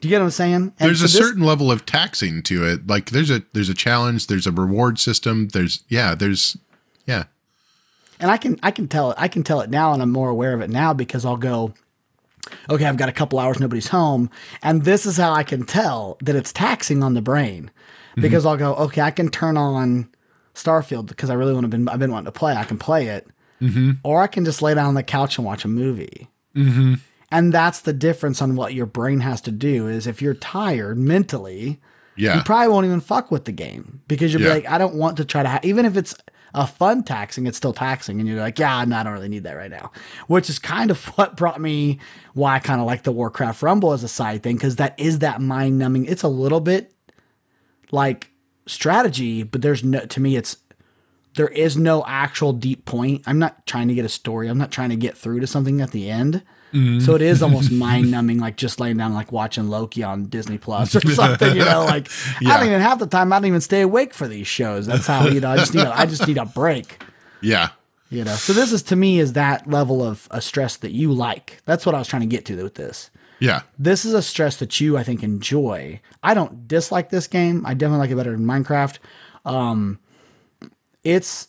do you get what I'm saying? And there's so a this, certain level of taxing to it. Like there's a there's a challenge, there's a reward system, there's yeah, there's yeah and I can I can tell it I can tell it now, and I'm more aware of it now because I'll go. Okay, I've got a couple hours, nobody's home, and this is how I can tell that it's taxing on the brain, mm-hmm. because mm-hmm. I'll go, okay, I can turn on Starfield because I really want to been I've been wanting to play. I can play it, mm-hmm. or I can just lay down on the couch and watch a movie. Mm-hmm. And that's the difference on what your brain has to do. Is if you're tired mentally, yeah. you probably won't even fuck with the game because you'll yeah. be like, I don't want to try to, ha-. even if it's a fun taxing, it's still taxing. And you're like, yeah, no, I don't really need that right now. Which is kind of what brought me why I kind of like the Warcraft Rumble as a side thing, because that is that mind numbing. It's a little bit like strategy, but there's no, to me, it's, there is no actual deep point. I'm not trying to get a story. I'm not trying to get through to something at the end. Mm-hmm. So it is almost mind numbing, like just laying down, like watching Loki on Disney Plus or something. You know, like yeah. I don't even half the time I don't even stay awake for these shows. That's how you know I just need a, I just need a break. Yeah. You know, so this is to me is that level of a stress that you like. That's what I was trying to get to with this. Yeah. This is a stress that you, I think, enjoy. I don't dislike this game. I definitely like it better than Minecraft. Um, it's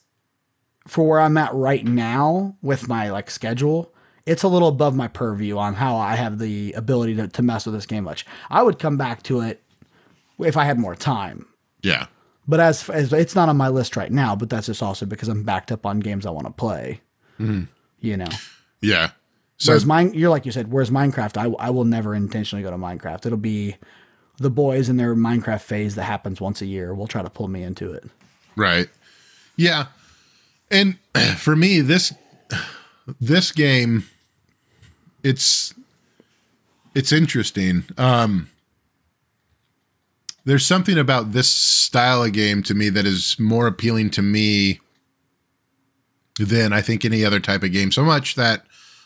for where I'm at right now with my like schedule it's a little above my purview on how I have the ability to, to mess with this game much. I would come back to it if I had more time. Yeah. But as, as it's not on my list right now, but that's just also because I'm backed up on games I want to play. Mm-hmm. You know. Yeah. So whereas mine, you're like you said. Whereas Minecraft, I I will never intentionally go to Minecraft. It'll be the boys in their Minecraft phase that happens once a year. We'll try to pull me into it. Right. Yeah. And for me, this this game it's it's interesting. Um, there's something about this style of game to me that is more appealing to me than I think any other type of game. So much that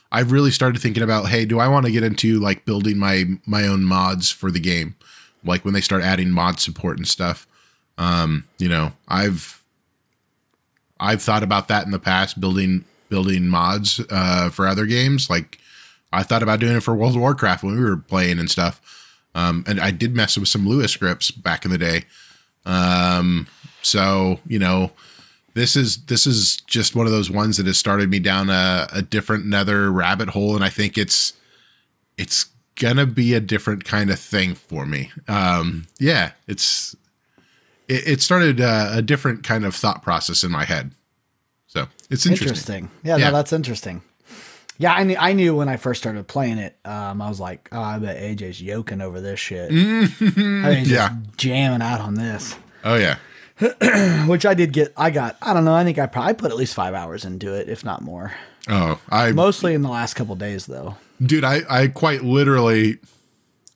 I've really started thinking about, hey, do I want to get into like building my my own mods for the game? Like when they start adding mod support and stuff. Um, you know, I've I've thought about that in the past, building building mods uh, for other games. Like I thought about doing it for World of Warcraft when we were playing and stuff. Um, and I did mess with some Lua scripts back in the day. Um, so you know, this is this is just one of those ones that has started me down a, a different nether rabbit hole, and I think it's it's gonna be a different kind of thing for me. Um, yeah, it's it, it started a, a different kind of thought process in my head. So it's interesting. interesting. Yeah, yeah, no, that's interesting. Yeah, I knew, I knew when I first started playing it. Um, I was like, oh, I bet AJ's yoking over this shit. Mm-hmm. I mean, yeah, jamming out on this. Oh yeah. Which I did get. I got. I don't know. I think I probably put at least five hours into it, if not more. Oh, I mostly in the last couple days though. Dude, I I quite literally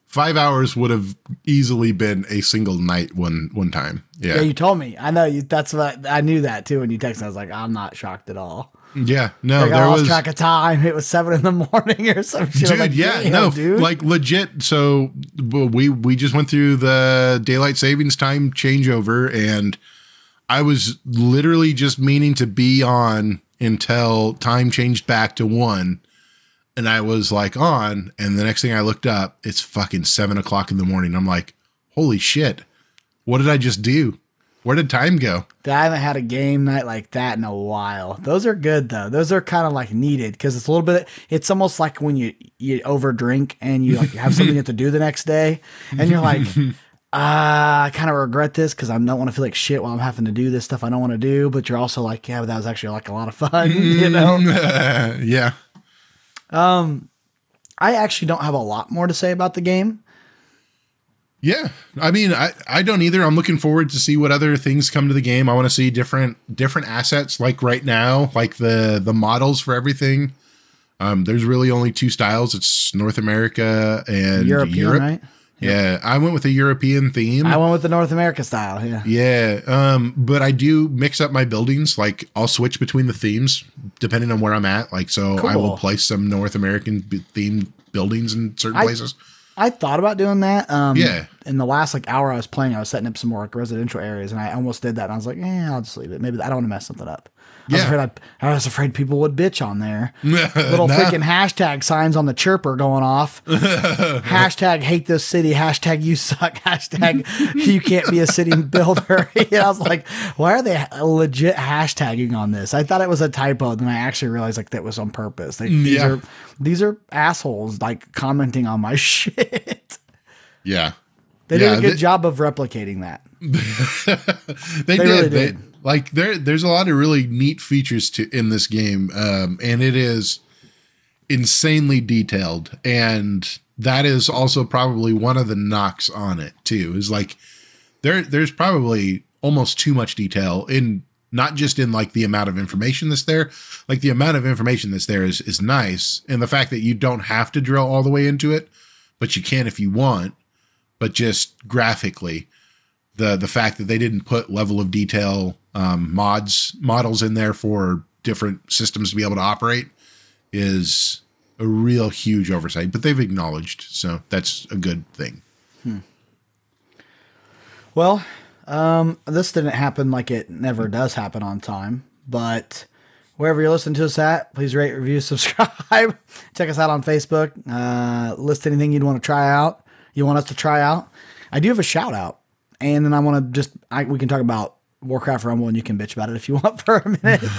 five hours would have easily been a single night one one time. Yeah, yeah you told me. I know you. That's what I knew that too. When you texted, I was like, I'm not shocked at all. Yeah, no, like, there I lost was track of time. It was seven in the morning or some shit. Dude, like, yeah, no, dude. like legit. So we we just went through the daylight savings time changeover, and I was literally just meaning to be on until time changed back to one, and I was like on, and the next thing I looked up, it's fucking seven o'clock in the morning. I'm like, holy shit, what did I just do? Where did time go? I haven't had a game night like that in a while. Those are good though. Those are kind of like needed because it's a little bit. It's almost like when you you over drink and you like have something you have to do the next day, and you're like, uh, I kind of regret this because I don't want to feel like shit while I'm having to do this stuff I don't want to do. But you're also like, yeah, but that was actually like a lot of fun, you know? yeah. Um, I actually don't have a lot more to say about the game. Yeah. I mean, I, I don't either. I'm looking forward to see what other things come to the game. I want to see different different assets like right now, like the the models for everything. Um, there's really only two styles. It's North America and European, Europe. Right? Yeah, I went with a European theme. I went with the North America style. Yeah. Yeah. Um, but I do mix up my buildings. Like I'll switch between the themes depending on where I'm at. Like so, cool. I will place some North American themed buildings in certain I, places. I thought about doing that. Um, yeah. In the last like hour I was playing, I was setting up some more like residential areas, and I almost did that. And I was like, "Yeah, I'll just leave it. Maybe I don't want to mess something up." I was, afraid I'd, I was afraid people would bitch on there. Little nah. freaking hashtag signs on the chirper going off. hashtag hate this city. Hashtag you suck. Hashtag you can't be a city builder. I was like, why are they legit hashtagging on this? I thought it was a typo. Then I actually realized like that was on purpose. These yeah. are these are assholes like commenting on my shit. Yeah. They yeah, did a good they, job of replicating that. they, they, did. Really did. They, like there, there's a lot of really neat features to in this game, um, and it is insanely detailed. And that is also probably one of the knocks on it too. Is like there, there's probably almost too much detail in not just in like the amount of information that's there like the amount of information that's there is is nice and the fact that you don't have to drill all the way into it but you can if you want but just graphically the the fact that they didn't put level of detail um, mods models in there for different systems to be able to operate is a real huge oversight. But they've acknowledged, so that's a good thing. Hmm. Well, um, this didn't happen like it never does happen on time, but wherever you're listening to us at, please rate, review, subscribe. Check us out on Facebook. Uh, list anything you'd want to try out. You want us to try out. I do have a shout out, and then I want to just I, we can talk about Warcraft Rumble and you can bitch about it if you want for a minute.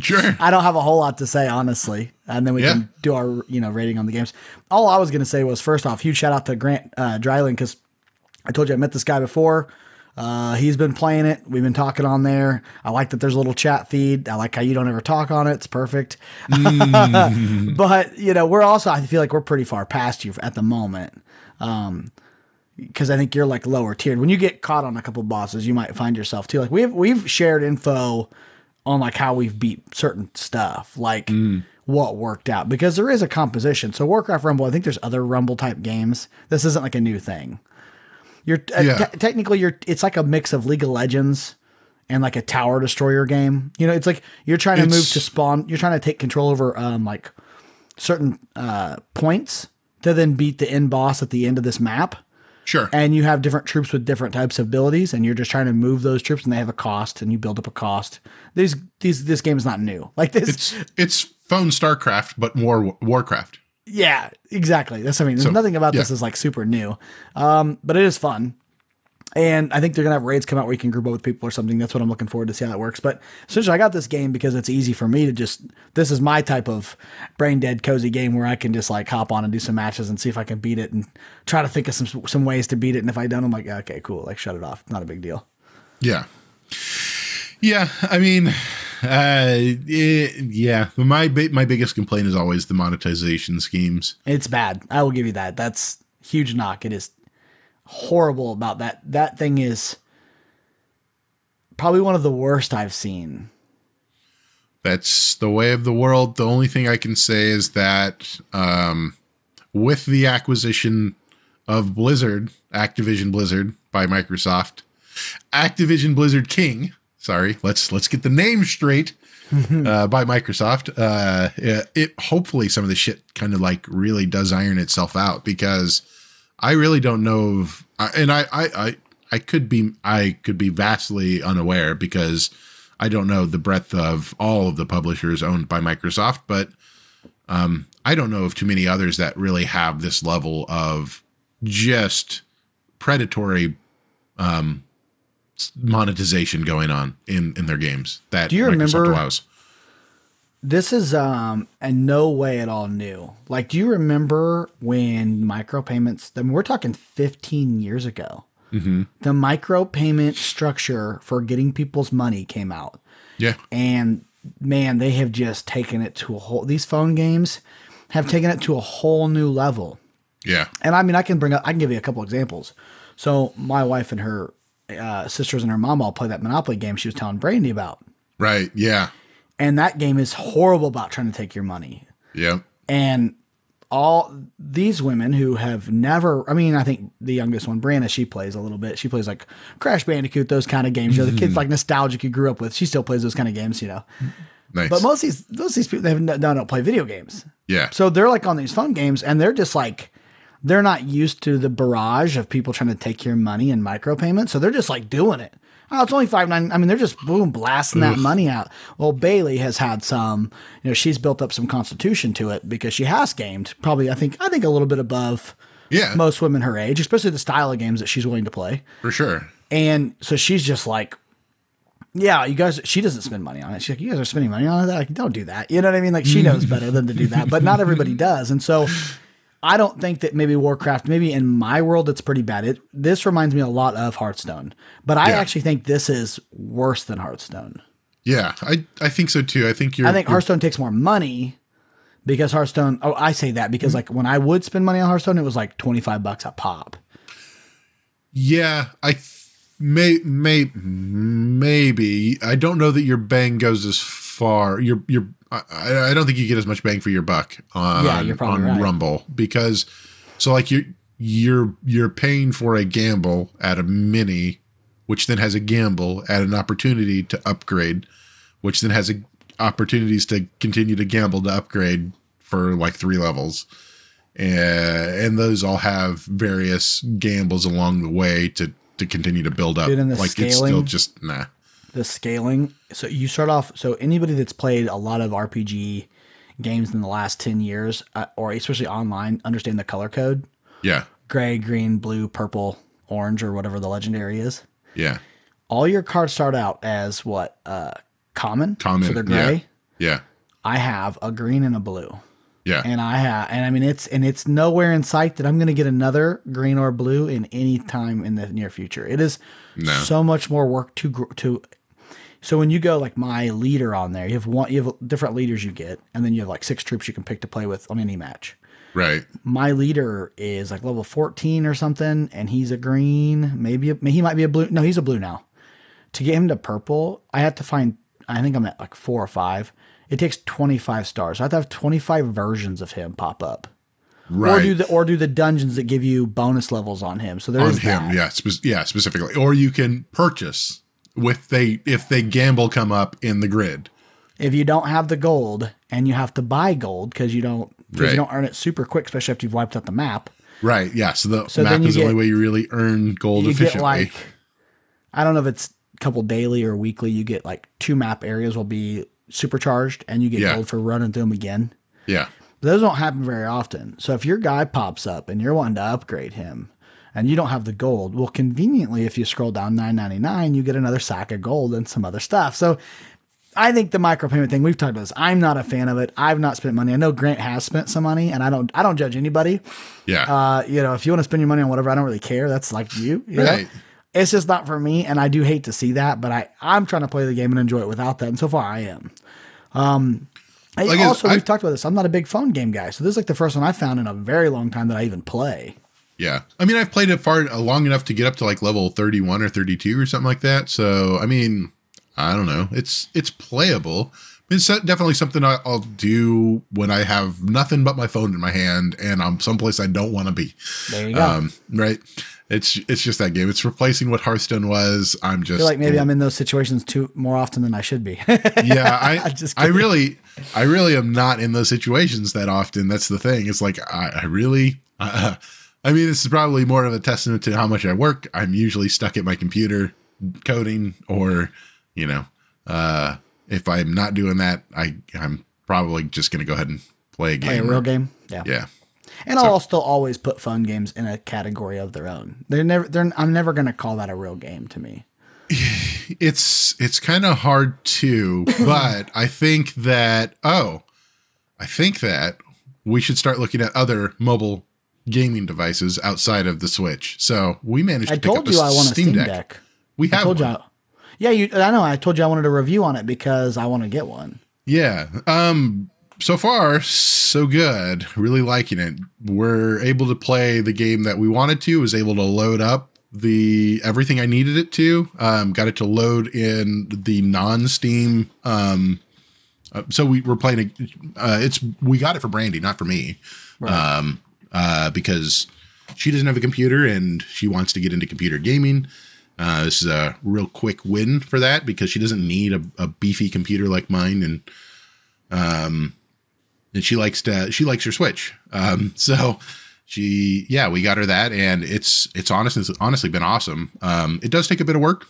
Sure. I don't have a whole lot to say, honestly. And then we yeah. can do our, you know, rating on the games. All I was going to say was first off, huge shout out to Grant uh, Dryling because I told you I met this guy before. Uh, he's been playing it. We've been talking on there. I like that there's a little chat feed. I like how you don't ever talk on it. It's perfect. Mm. but, you know, we're also, I feel like we're pretty far past you at the moment. Um, because I think you're like lower tiered. When you get caught on a couple bosses, you might find yourself too. Like we've we've shared info on like how we've beat certain stuff, like mm. what worked out, because there is a composition. So Warcraft Rumble, I think there's other Rumble type games. This isn't like a new thing. You're uh, yeah. te- technically you're it's like a mix of League of Legends and like a tower destroyer game. You know, it's like you're trying to it's, move to spawn. You're trying to take control over um like certain uh points to then beat the end boss at the end of this map Sure. And you have different troops with different types of abilities, and you're just trying to move those troops, and they have a cost, and you build up a cost. These these this game is not new. Like this, it's it's phone StarCraft, but more Warcraft. Yeah, exactly. That's I mean. There's so, nothing about yeah. this is like super new, um, but it is fun. And I think they're gonna have raids come out where you can group up with people or something. That's what I'm looking forward to see how that works. But essentially, I got this game because it's easy for me to just. This is my type of brain dead cozy game where I can just like hop on and do some matches and see if I can beat it and try to think of some some ways to beat it. And if I don't, I'm like, okay, cool, like shut it off. Not a big deal. Yeah, yeah. I mean, uh, it, yeah. My my biggest complaint is always the monetization schemes. It's bad. I will give you that. That's huge knock. It is horrible about that. That thing is probably one of the worst I've seen. That's the way of the world. The only thing I can say is that um, with the acquisition of Blizzard, Activision Blizzard by Microsoft, Activision Blizzard King. Sorry, let's let's get the name straight. uh, by Microsoft. Uh, it, it hopefully some of the shit kind of like really does iron itself out because I really don't know if, and I, I, I, I could be, I could be vastly unaware because I don't know the breadth of all of the publishers owned by Microsoft, but um, I don't know of too many others that really have this level of just predatory um, monetization going on in in their games. That do you Microsoft remember? Allows. This is um in no way at all new. Like, do you remember when micropayments? I mean, we're talking 15 years ago. Mm-hmm. The micropayment structure for getting people's money came out. Yeah, and man, they have just taken it to a whole. These phone games have taken it to a whole new level. Yeah, and I mean, I can bring up. I can give you a couple examples. So my wife and her uh, sisters and her mom all play that Monopoly game she was telling Brandy about. Right. Yeah. And that game is horrible about trying to take your money. Yeah. And all these women who have never, I mean, I think the youngest one, Brianna, she plays a little bit. She plays like Crash Bandicoot, those kind of games. You know, the kids mm-hmm. like nostalgic you grew up with. She still plays those kind of games, you know. Nice. But most of these, most of these people, they have no, don't play video games. Yeah. So they're like on these fun games and they're just like, they're not used to the barrage of people trying to take your money in micropayments. So they're just like doing it. Oh, it's only five nine. I mean, they're just boom blasting that money out. Well, Bailey has had some. You know, she's built up some constitution to it because she has gamed. Probably, I think, I think a little bit above. Yeah. Most women her age, especially the style of games that she's willing to play. For sure. And so she's just like, yeah, you guys. She doesn't spend money on it. She's like, you guys are spending money on it. Like, don't do that. You know what I mean? Like, she knows better than to do that, but not everybody does. And so I don't think that maybe Warcraft, maybe in my world, it's pretty bad. It this reminds me a lot of Hearthstone, but I yeah. actually think this is worse than Hearthstone. Yeah, I I think so too. I think you're. I think Hearthstone takes more money because Hearthstone. Oh, I say that because mm-hmm. like when I would spend money on Hearthstone, it was like twenty five bucks a pop. Yeah, I may may maybe I don't know that your bang goes as far. Your your I, I don't think you get as much bang for your buck on, yeah, on right. Rumble because so like you're you're you're paying for a gamble at a mini, which then has a gamble at an opportunity to upgrade, which then has a, opportunities to continue to gamble to upgrade for like three levels. And, and those all have various gambles along the way to to continue to build up. Dude, like scaling, it's still just nah the scaling. So you start off. So anybody that's played a lot of RPG games in the last ten years, uh, or especially online, understand the color code. Yeah. Gray, green, blue, purple, orange, or whatever the legendary is. Yeah. All your cards start out as what? Uh, common. Common. So they're gray. Yeah. yeah. I have a green and a blue. Yeah. And I have, and I mean, it's, and it's nowhere in sight that I'm going to get another green or blue in any time in the near future. It is no. so much more work to, to so when you go like my leader on there, you have one, you have different leaders you get, and then you have like six troops you can pick to play with on any match. Right. My leader is like level 14 or something, and he's a green. Maybe a, he might be a blue. No, he's a blue now. To get him to purple, I have to find. I think I'm at like four or five. It takes 25 stars. So I have to have 25 versions of him pop up. Right. Or do the or do the dungeons that give you bonus levels on him. So there on him, that. yeah, spe- yeah, specifically. Or you can purchase with they if they gamble come up in the grid. If you don't have the gold and you have to buy gold because you don't because right. you don't earn it super quick, especially after you've wiped out the map. Right. Yeah. So the so map is get, the only way you really earn gold efficiently. like, I don't know if it's a couple daily or weekly. You get like two map areas will be supercharged, and you get yeah. gold for running through them again. Yeah. But those don't happen very often. So if your guy pops up and you're wanting to upgrade him, and you don't have the gold. Well, conveniently, if you scroll down 9.99, you get another sack of gold and some other stuff. So I think the micropayment thing we've talked about this. I'm not a fan of it. I've not spent money. I know Grant has spent some money, and I don't. I don't judge anybody. Yeah. Uh, you know, if you want to spend your money on whatever, I don't really care. That's like you. you right. Know? It's just not for me, and I do hate to see that. But I, I'm trying to play the game and enjoy it without that, and so far I am. Um, like also, we've talked about this. I'm not a big phone game guy, so this is like the first one I found in a very long time that I even play. Yeah. I mean, I've played it far uh, long enough to get up to like level 31 or 32 or something like that. So, I mean, I don't know. It's it's playable. it's definitely something I'll do when I have nothing but my phone in my hand and I'm someplace I don't want to be. There you go. Um, right. It's it's just that game. It's replacing what Hearthstone was. I'm just I feel like maybe I'm in those situations too more often than I should be. yeah, I just I really I really am not in those situations that often. That's the thing. It's like I, I really uh, I mean, this is probably more of a testament to how much I work. I'm usually stuck at my computer coding or, you know, uh if I'm not doing that, I I'm probably just going to go ahead and play a game. Play a real game. Yeah. Yeah. And so, I'll still always put fun games in a category of their own. They're never. They're. I'm never going to call that a real game to me. It's it's kind of hard to, but I think that oh, I think that we should start looking at other mobile gaming devices outside of the Switch. So we managed. I to told you I want a Steam, Steam Deck. Deck. We have. I told one. you. Yeah, you. I know. I told you I wanted a review on it because I want to get one. Yeah. Um. So far, so good. Really liking it. We're able to play the game that we wanted to. Was able to load up the everything I needed it to. Um. Got it to load in the non-Steam. Um. Uh, so we were playing. Uh, it's we got it for Brandy, not for me. Right. Um. Uh. Because she doesn't have a computer and she wants to get into computer gaming. Uh, this is a real quick win for that because she doesn't need a, a beefy computer like mine, and um, and she likes to she likes her Switch. Um, so she yeah, we got her that, and it's it's honestly it's honestly been awesome. Um, it does take a bit of work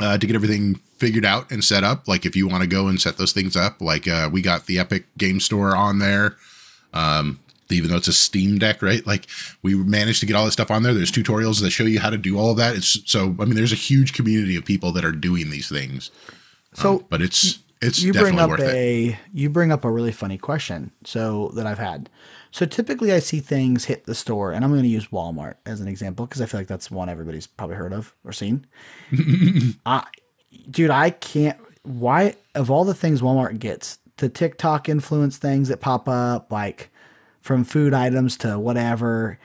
uh, to get everything figured out and set up. Like if you want to go and set those things up, like uh, we got the Epic Game Store on there. Um, even though it's a Steam Deck, right? Like we managed to get all this stuff on there. There's tutorials that show you how to do all of that. It's so I mean, there's a huge community of people that are doing these things. So, um, but it's it's you bring up a it. you bring up a really funny question. So that I've had. So typically, I see things hit the store, and I'm going to use Walmart as an example because I feel like that's one everybody's probably heard of or seen. I, dude, I can't. Why of all the things Walmart gets, the TikTok influence things that pop up, like from food items to whatever.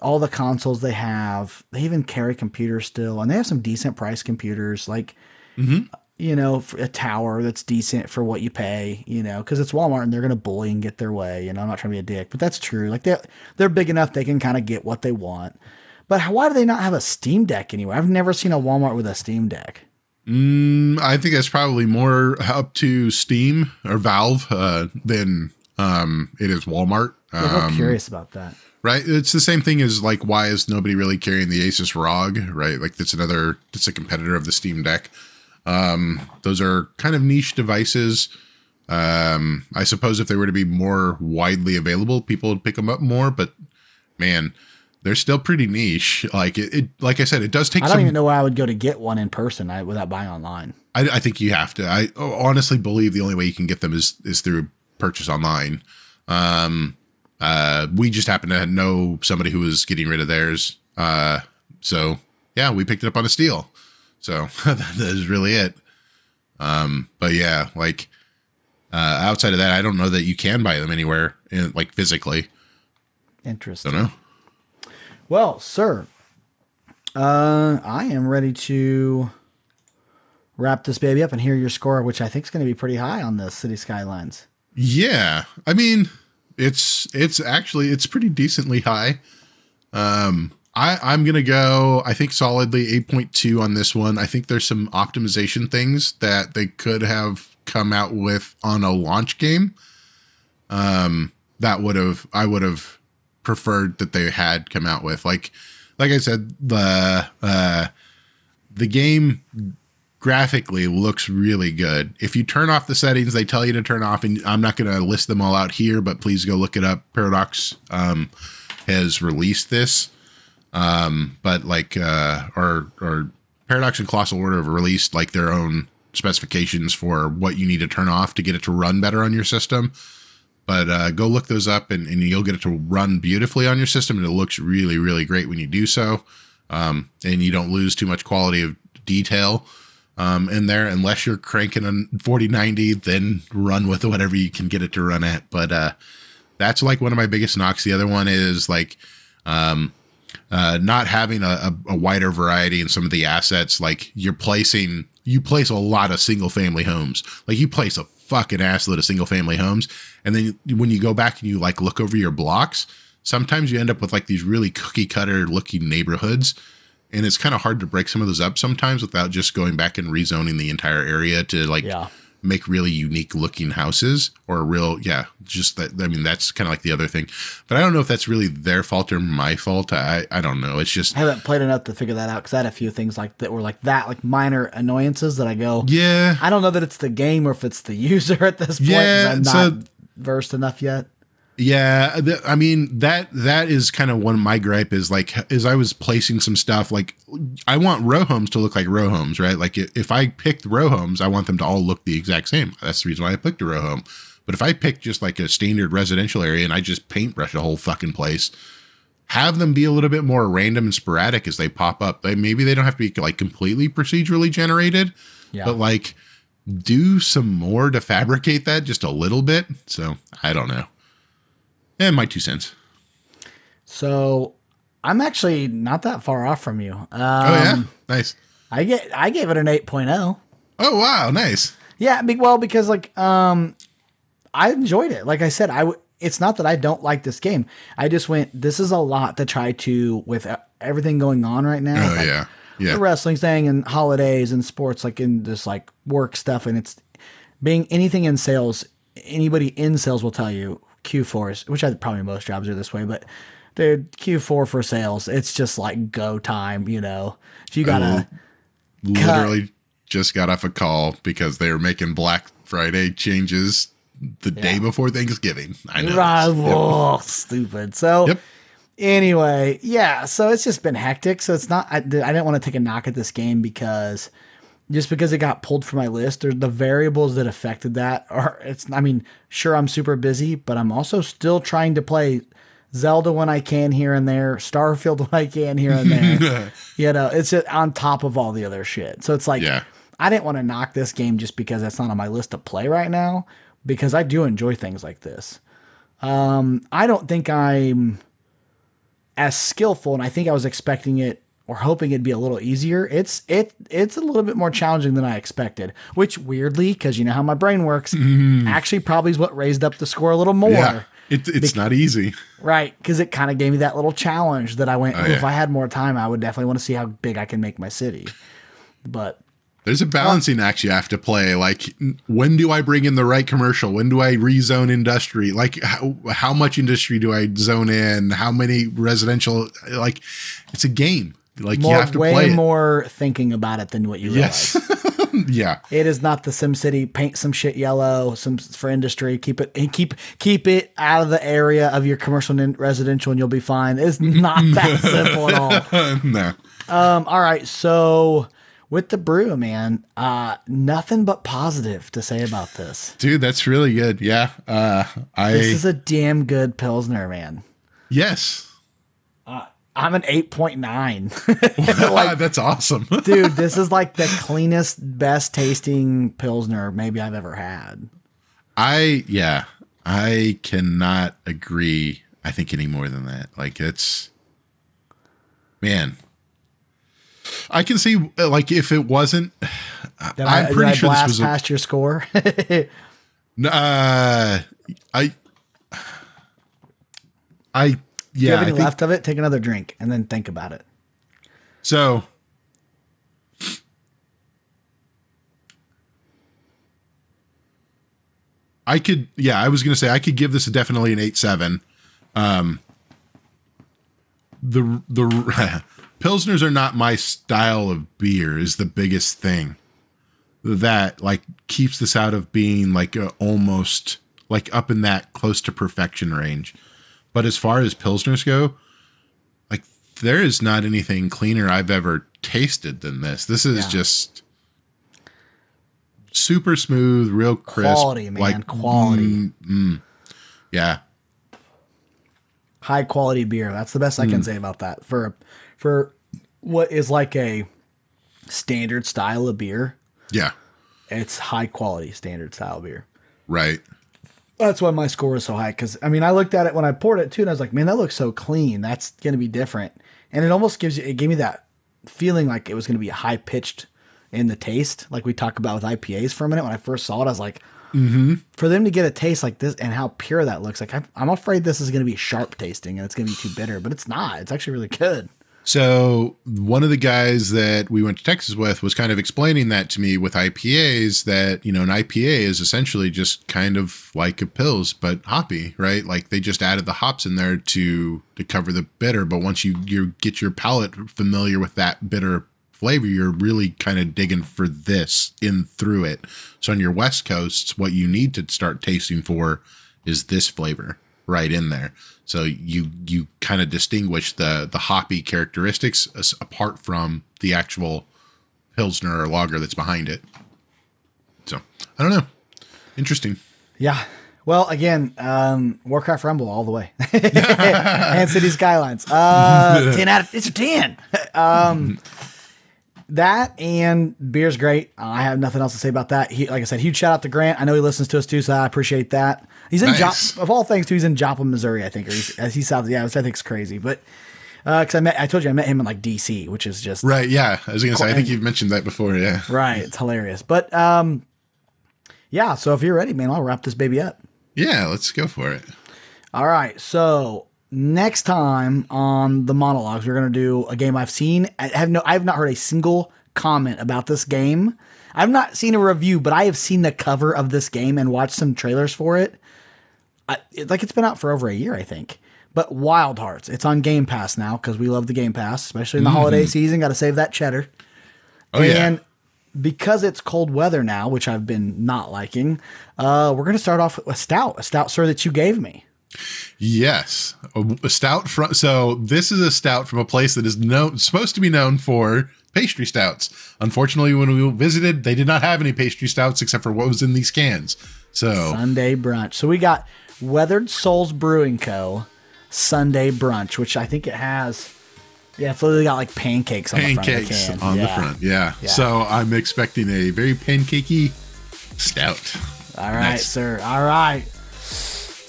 All the consoles they have, they even carry computers still, and they have some decent price computers. Like, mm-hmm. you know, a tower that's decent for what you pay. You know, because it's Walmart and they're gonna bully and get their way. You know, I'm not trying to be a dick, but that's true. Like they they're big enough they can kind of get what they want. But why do they not have a Steam Deck anywhere? I've never seen a Walmart with a Steam Deck. Mm, I think that's probably more up to Steam or Valve uh, than um, it is Walmart. I'm um, curious about that. Right. It's the same thing as like, why is nobody really carrying the Asus ROG? Right. Like that's another, that's a competitor of the Steam Deck. Um, those are kind of niche devices. Um, I suppose if they were to be more widely available, people would pick them up more, but man, they're still pretty niche. Like it, it like I said, it does take. I don't some, even know where I would go to get one in person I, without buying online. I, I, think you have to. I honestly believe the only way you can get them is is through purchase online. Um, uh, we just happened to know somebody who was getting rid of theirs. Uh, so yeah, we picked it up on a steal. So that is really it. Um, but yeah, like uh, outside of that, I don't know that you can buy them anywhere, in, like physically. Interesting. Don't know. Well, sir, uh, I am ready to wrap this baby up and hear your score, which I think is going to be pretty high on the City Skylines. Yeah, I mean, it's it's actually it's pretty decently high. Um, I I'm gonna go. I think solidly 8.2 on this one. I think there's some optimization things that they could have come out with on a launch game. Um, that would have I would have preferred that they had come out with like like I said the uh the game graphically looks really good. If you turn off the settings they tell you to turn off, and I'm not going to list them all out here, but please go look it up. Paradox um, has released this, um, but like uh, or or Paradox and Colossal Order have released like their own specifications for what you need to turn off to get it to run better on your system. But uh, go look those up, and, and you'll get it to run beautifully on your system, and it looks really really great when you do so. Um, and you don't lose too much quality of detail um, in there. Unless you're cranking a 4090, then run with whatever you can get it to run at. But uh, that's like one of my biggest knocks. The other one is like um, uh, not having a, a, a wider variety in some of the assets. Like you're placing, you place a lot of single family homes. Like you place a fucking assload of single family homes. And then when you go back and you like look over your blocks, sometimes you end up with like these really cookie cutter looking neighborhoods. And it's kind of hard to break some of those up sometimes without just going back and rezoning the entire area to like Yeah. make really unique looking houses or a real yeah just that i mean that's kind of like the other thing but i don't know if that's really their fault or my fault i i don't know it's just I haven't played enough to figure that out because I had a few things like that were like that, like minor annoyances that I go, yeah I don't know that it's the game or if it's the user at this point Yeah, I'm not so- versed enough yet. Yeah, th- I mean that that is kind of one of my gripe is like as I was placing some stuff like I want row homes to look like row homes, right? Like if I picked row homes, I want them to all look the exact same. That's the reason why I picked a row home. But if I pick just like a standard residential area and I just paintbrush a whole fucking place, have them be a little bit more random and sporadic as they pop up. They, maybe they don't have to be like completely procedurally generated, Yeah. but like do some more to fabricate that just a little bit. So I don't know. Yeah, my two cents. So I'm actually not that far off from you. Um, Oh yeah, nice. I get I gave it an 8.0. Oh wow, nice. Yeah, be- well, because like um, I enjoyed it. Like I said, I w- it's not that I don't like this game. I just went. This is a lot to try to with everything going on right now. Oh like, yeah, The yeah, wrestling thing and holidays and sports, like in this like work stuff, and it's being anything in sales. Anybody in sales will tell you Q4 which I probably most jobs are this way, but dude, Q4 for sales, it's just like go time. You know, if you gotta. Literally just got off a call because they were making Black Friday changes the day before Thanksgiving. I know. Right, this. Yep. stupid. So Yep. anyway, yeah. So it's just been hectic. So it's not. I, I didn't want to take a knock at this game because just because it got pulled from my list, or the variables that affected that are. It's. I mean, sure, I'm super busy, but I'm also still trying to play. Zelda when I can here and there, Starfield when I can here and there. you know, it's on top of all the other shit. So it's like, Yeah. I didn't want to knock this game just because that's not on my list to play right now, because I do enjoy things like this. Um, I don't think I'm as skillful, and I think I was expecting it or hoping it'd be a little easier. It's it it's a little bit more challenging than I expected, which weirdly, because you know how my brain works, mm-hmm. actually probably is what raised up the score a little more. Yeah. It, it's not easy. Right, because it kind of gave me that little challenge that I went. Oh, "Ooh, If. I had more time, I would definitely want to see how big I can make my city. But There's a balancing act you have to play. Like, when do I bring in the right commercial? When do I rezone industry? Like, how, how much industry do I zone in? How many residential? Like, it's a game. Like, more, you have to way play it. more thinking about it than what you realize. Yes. yeah. It is not the SimCity paint some shit yellow, some for industry. Keep it and keep keep it out of the area of your commercial and residential, and you'll be fine. It's not that simple at all. no. Um, all right, so with the brew, man, uh, nothing but positive to say about this. Dude, that's really good. Yeah. Uh, I, This is a damn good pilsner, man. yes. I'm an eight point nine. that's awesome. Dude, this is like the cleanest, best tasting pilsner maybe I've ever had. I, yeah, I cannot agree, I think, any more than that. Like, it's, man, I can see, like, if it wasn't, Did I'm I, pretty I sure this blast was a- past your score? uh, I, I, Do you yeah, have any think, left of it? Take another drink and then think about it. so. I could, yeah, I was gonna say I could give this a definitely an eight seven. Um, the the pilsners are not my style of beer is the biggest thing that like keeps this out of being like a, almost like up in that close to perfection range. But as far as pilsners go, like there is not anything cleaner I've ever tasted than this. This is Yeah. just super smooth, real crisp, Quality, man, like quality. mm, mm. yeah, High quality beer. That's the best I can say about that. For for what is like a standard style of beer, yeah, it's high quality standard style beer. right. That's why my score is so high. Because I mean, I looked at it when I poured it too, and I was like, "Man, that looks so clean. That's gonna be different." And it almost gives you, it gave me that feeling like it was gonna be high pitched in the taste, like we talk about with IPAs for a minute. When I first saw it, I was like, mm-hmm. for them to get a taste like this and how pure that looks, like I'm, I'm afraid this is going to be sharp tasting and it's going to be too bitter, but it's not. It's actually really good. So one of the guys that we went to Texas with was kind of explaining that to me with IPAs that, you know, an IPA is essentially just kind of like a pills, but hoppy, right? Like they just added the hops in there to to cover the bitter. But once you you get your palate familiar with that bitter flavor, you're really kind of digging for this in through it. So on your West Coast, what you need to start tasting for is this flavor right in there. So you you kind of distinguish the the hoppy characteristics as, apart from the actual pilsner or lager that's behind it. So I don't know. Interesting. Yeah. Well, again, um, Warcraft Rumble all the way, and City Skylines. Uh, ten out of it's a ten. um, that and beer's great. I have nothing else to say about that. He, like I said, huge shout out to Grant. I know he listens to us too, so I appreciate that. He's in nice. Jop, of all things too. He's in Joplin, Missouri, I think. Or he's, as he sounds, yeah, which I think is crazy. But because uh, I met, I told you I met him in like DC, which is just right. Yeah, I was gonna say. I think you've mentioned that before. Yeah, right. It's hilarious. But um, yeah. So if you're ready, man, I'll wrap this baby up. Yeah, let's go for it. All right. So next time on the Mana Logs, we're gonna do a game I've seen. I have no, I have not heard a single comment about this game. I've not seen a review, but I have seen the cover of this game and watched some trailers for it. I, it, like it's been out for over a year, I think. But Wild Hearts, it's on Game Pass now because we love the Game Pass, especially in the mm. holiday season. Got to save that cheddar. Oh and yeah. because it's cold weather now, which I've been not liking, uh, we're going to start off with a stout, a stout, sir, that you gave me. Yes, a, stout from. So this is a stout from a place that is known, supposed to be known for pastry stouts. Unfortunately, when we visited, they did not have any pastry stouts except for what was in these cans. So Sunday brunch. So we got Weathered Souls Brewing Co. Sunday brunch, which I think it has. Yeah, it's literally got like pancakes on pancakes the front. on yeah. the front. Yeah. yeah. So I'm expecting a very pancakey stout. All right, nice. sir. All right.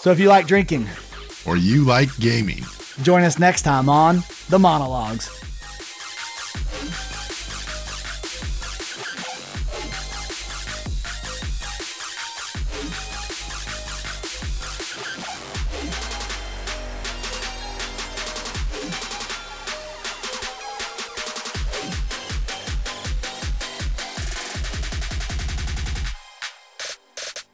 So if you like drinking, or you like gaming, join us next time on The Mana Logs.